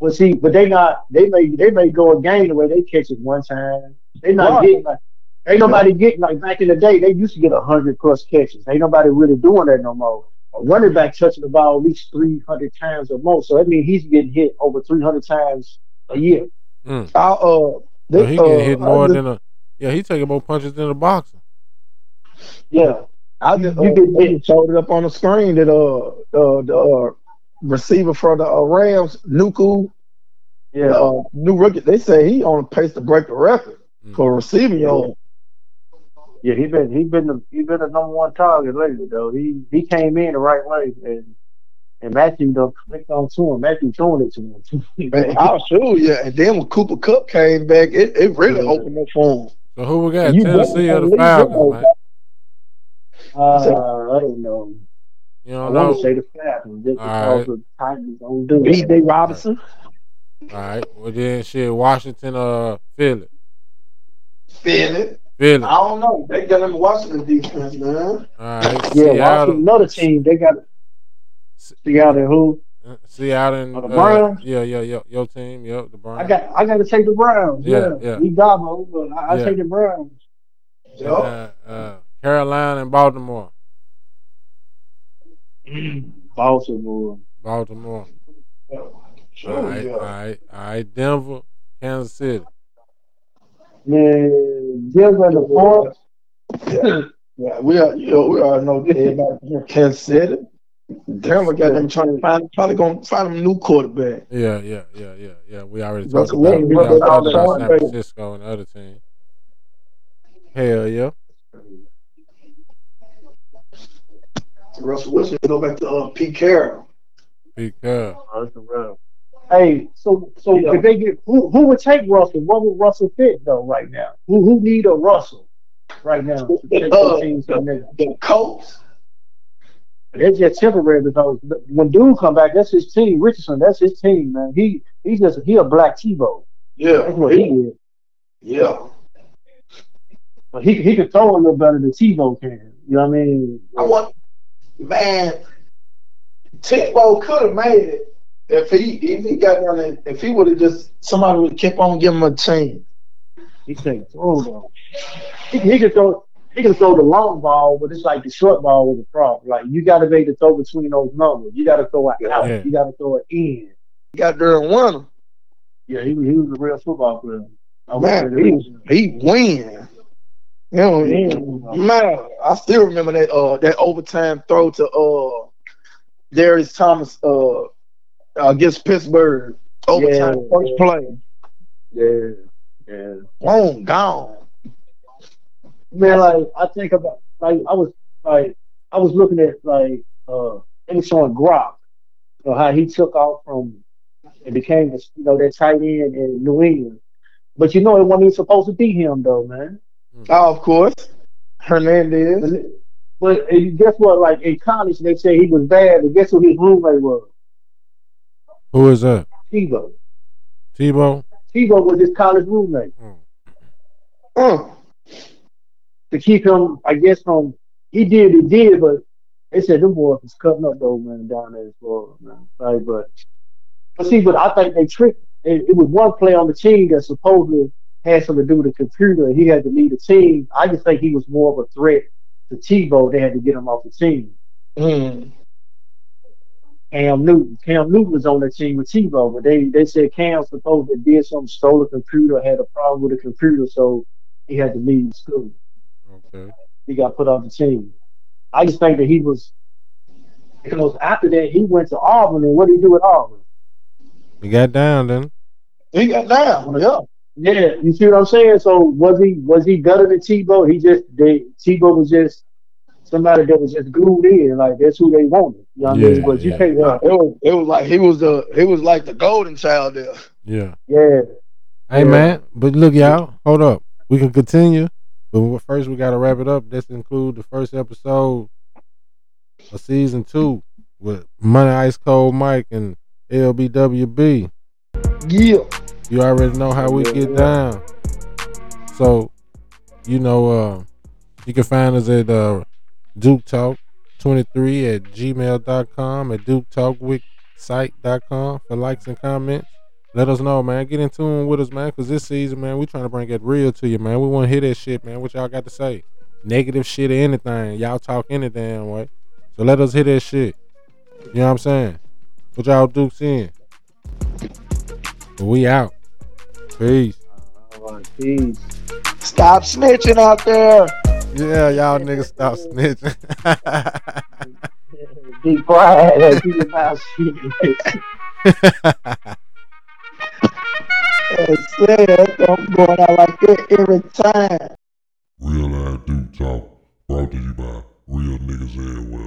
B: Well, see, but they not. They may they may go a game the way they catch it one time. They not
C: Right.
B: getting like. Ain't nobody getting like back in the day. They used to get hundred plus catches. Ain't nobody really doing that no more. A running back touching the ball at least three hundred times or more. So that means he's getting hit over three hundred times a year.
A: Mm.
C: I, uh,
A: So
C: they,
A: he
C: uh,
A: hit more
C: just-
A: than a. Yeah, he taking more punches than a boxer.
B: Yeah,
C: I just,
B: You
C: uh,
B: get
C: showed it up on the screen that uh, uh the uh, receiver for the uh, Rams, Nacua,
B: yeah.
C: uh, new rookie, they say he on pace to break the record
A: Mm.
C: for receiving yards.
B: Yeah, he been he been the, he been the number one target lately though. He he came in the right way and and Matthew done clicked on to him. Matthew throwing it to him.
C: Man, I'll show you. And then when Cooper Kupp came back, it, it really
B: Yeah.
C: opened up for him.
A: So who we got?
C: You
A: Tennessee or the
C: definitely
A: Falcons,
C: leave
A: man?
B: uh, I don't know.
A: You
B: I
A: don't
B: want
A: know.
B: to say the Falcons just
A: All
B: because
A: right.
B: the Titans don't do it.
C: Bijan Robinson,
A: All right. Well then, shit. Washington, uh, Philly,
C: Philly.
A: Philly.
C: I don't know. They got him Washington defense, man.
A: All right.
B: Yeah,
A: Seattle,
B: Washington, another team. They got Seattle. Who?
A: uh, Seattle, and
B: Oh, the
A: uh,
B: Browns?
A: yeah, yeah, yeah, your team, yeah, the Browns.
B: I got. I got to take the Browns.
A: Yeah,
B: Yeah,
A: yeah.
B: We Dabo, but I, I
A: Yeah.
B: take the Browns.
A: uh, uh, Carolina and Baltimore.
B: Baltimore.
A: Baltimore.
C: Sure,
A: all right,
C: yeah.
A: all right, all right. Denver, Kansas City.
B: Man, Denver and the fourth.
C: Yeah, we are. You know, we all know that everybody from Kansas City. Denver got them trying to find probably gonna find them a new quarterback.
A: Yeah, yeah, yeah, yeah, yeah. We already talked about,
C: Wilson,
A: we already talked about San. Francisco and other team. Hell yeah.
C: Russell Wilson go back to uh, Pete Carroll.
A: Pete Cub.
B: Oh, that's a rub. Hey, so so if they get who who would take Russell? What would Russell fit though right now? Who who need a Russell right now take
C: Uh,
B: the the?
C: The Colts.
B: It's just temporary because when dude come back, that's his team. Richardson, that's his team, man. He he just he a black Tebow.
C: Yeah,
B: That's what he is.
C: yeah.
B: But he he can throw a little better than Tebow can. You know what I mean?
C: I want man. Tebow could have made it if he if he got down there, if he would have just somebody would have kept on giving him a team.
B: He can throw though. He, he can throw. He can throw the long ball, but it's like the short ball was a problem. Like you got to be able to throw between those numbers. You got to throw it out.
A: Yeah.
B: You got to throw it in.
C: He got there and won him.
B: Yeah, he, he was a real football player. I would
C: Man,
B: say
C: he, he win. You know,
B: Yeah.
C: man, I still remember that uh that overtime throw to uh Demaryius Thomas uh against Pittsburgh. Overtime
B: Yeah.
C: first play.
B: Yeah, yeah.
C: Boom, gone.
B: Man, like I think about like I was like I was looking at like uh it was showing Brock, you know, how he took off from and became the you know that tight end in New England. But you know it wasn't even supposed to be him though, man.
C: Oh, of course. Hernandez.
B: But, but guess what? Like in college they said he was bad, and guess who his roommate was?
A: Who is that?
B: Tebow.
A: Tebow?
B: Tebow was his college roommate.
A: Mm.
C: Uh,
B: To keep him, I guess from he did he did, but they said them boys was cutting up though, man, down there in Florida, man. Like, but but see, but I think they tricked. It, it was one player on the team that supposedly had something to do with the computer, and he had to lead the team. I just think he was more of a threat to Tebow. They had to get him off the team.
C: mm,
B: Cam Newton. Cam Newton was on the team with Tebow, but they they said Cam supposedly did something, stole a computer, had a problem with a computer, so he had to leave school.
A: Okay.
B: He got put off the team. I just think that he was because after that he went to Auburn, and what did he do at Auburn?
A: He got down then.
C: he got down. Yeah.
B: Yeah, you see what I'm saying? So was he was he better than Tebow? He just they Tebow was just somebody that was just glued in, like that's who they wanted. You know what I
A: Yeah,
B: mean? But you
A: yeah.
B: can't
C: Yeah, it was it was like he was the he was like the golden child there.
A: Yeah.
B: yeah.
A: Hey
B: Yeah.
A: man, but look y'all, hold up. We can continue, but first we gotta wrap it up. This include the first episode of season two with Money Ice Cold Mike and LBWB.
C: Yeah.
A: You already know how we get down. So, you know, uh, you can find us at uh, Duke Talk 23 at gmail.com, at Duke Talk site.com for likes and comments. Let us know, man. Get in tune with us, man, because this season, man, we trying to bring it real to you, man. We want to hear that shit, man. What y'all got to say? Negative shit or anything. Y'all talk any damn way. So let us hear that shit. You know what I'm saying? What y'all Dukes in? We out. Peace.
B: Peace.
C: Stop snitching out there.
A: Yeah, y'all niggas stop snitching.
B: Be quiet. Keep your mouth shut.
C: That's it. I'm going out like that every time.
D: Real Live Duke Talk, brought to you by Real Niggas Everywhere.